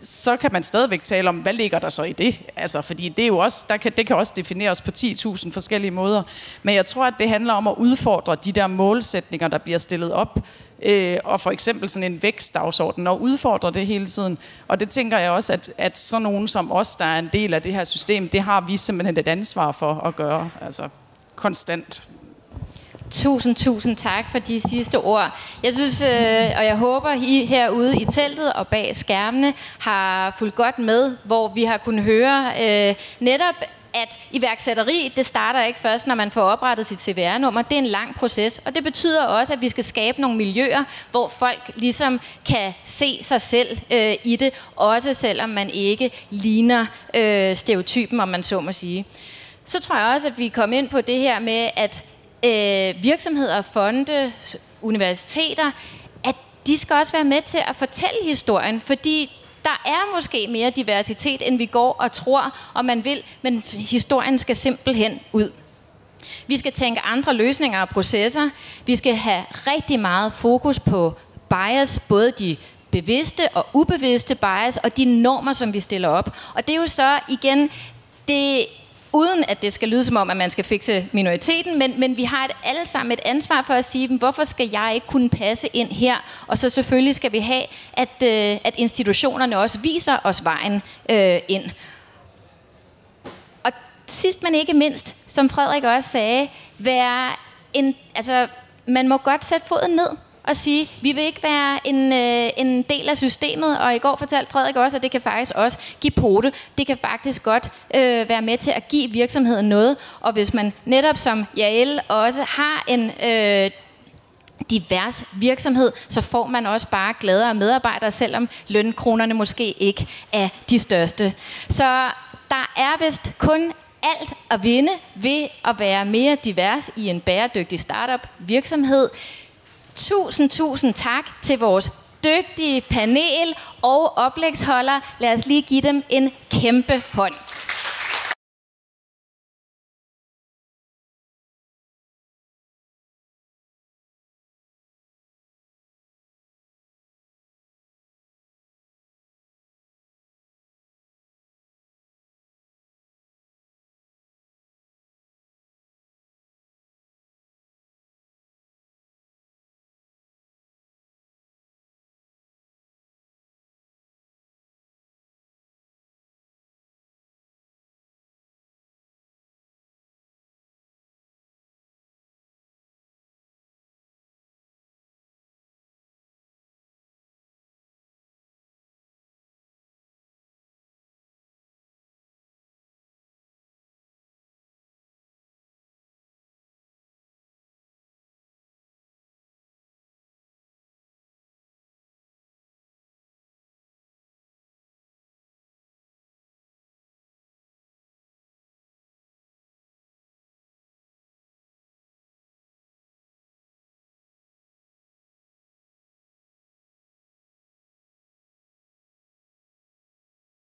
Speaker 5: Så kan man stadigvæk tale om, hvad ligger der så i det? Altså, fordi det, er jo også, der kan, det kan også defineres på 10.000 forskellige måder. Men jeg tror, at det handler om at udfordre de der målsætninger, der bliver stillet op, øh, og for eksempel sådan en vækstdagsorden, og udfordrer det hele tiden. Og det tænker jeg også, at, at sådan nogen som os, der er en del af det her system, det har vi simpelthen et ansvar for at gøre, altså konstant.
Speaker 2: Tusind, tusind tak for de sidste ord. Jeg synes, øh, og jeg håber, I herude i teltet og bag skærmene har fulgt godt med, hvor vi har kunnet høre øh, netop at iværksætteri, det starter ikke først, når man får oprettet sit CVR-nummer. Det er en lang proces, og det betyder også, at vi skal skabe nogle miljøer, hvor folk ligesom kan se sig selv øh, i det, også selvom man ikke ligner øh, stereotypen, om man så må sige. Så tror jeg også, at vi kom ind på det her med, at øh, virksomheder, fonde, universiteter, at de skal også være med til at fortælle historien, fordi der er måske mere diversitet, end vi går og tror, og man vil, men historien skal simpelthen ud. Vi skal tænke andre løsninger og processer. Vi skal have rigtig meget fokus på bias, både de bevidste og ubevidste bias, og de normer, som vi stiller op. Og det er jo så igen, det uden at det skal lyde som om, at man skal fikse minoriteten, men, men vi har et, alle sammen et ansvar for at sige, hvorfor skal jeg ikke kunne passe ind her? Og så selvfølgelig skal vi have, at, øh, at institutionerne også viser os vejen øh, ind. Og sidst men ikke mindst, som Frederik også sagde, være en, altså, man må godt sætte foden ned og sige, vi vil ikke være en, øh, en del af systemet, og i går fortalte Frederik også, at det kan faktisk også give pote. Det kan faktisk godt øh, være med til at give virksomheden noget, og hvis man netop som Jael også har en øh, divers virksomhed, så får man også bare gladere medarbejdere, selvom lønkronerne måske ikke er de største. Så der er vist kun alt at vinde ved at være mere divers i en bæredygtig startup virksomhed. Tusind, tusind tak til vores dygtige panel og oplægsholder. Lad os lige give dem en kæmpe hånd.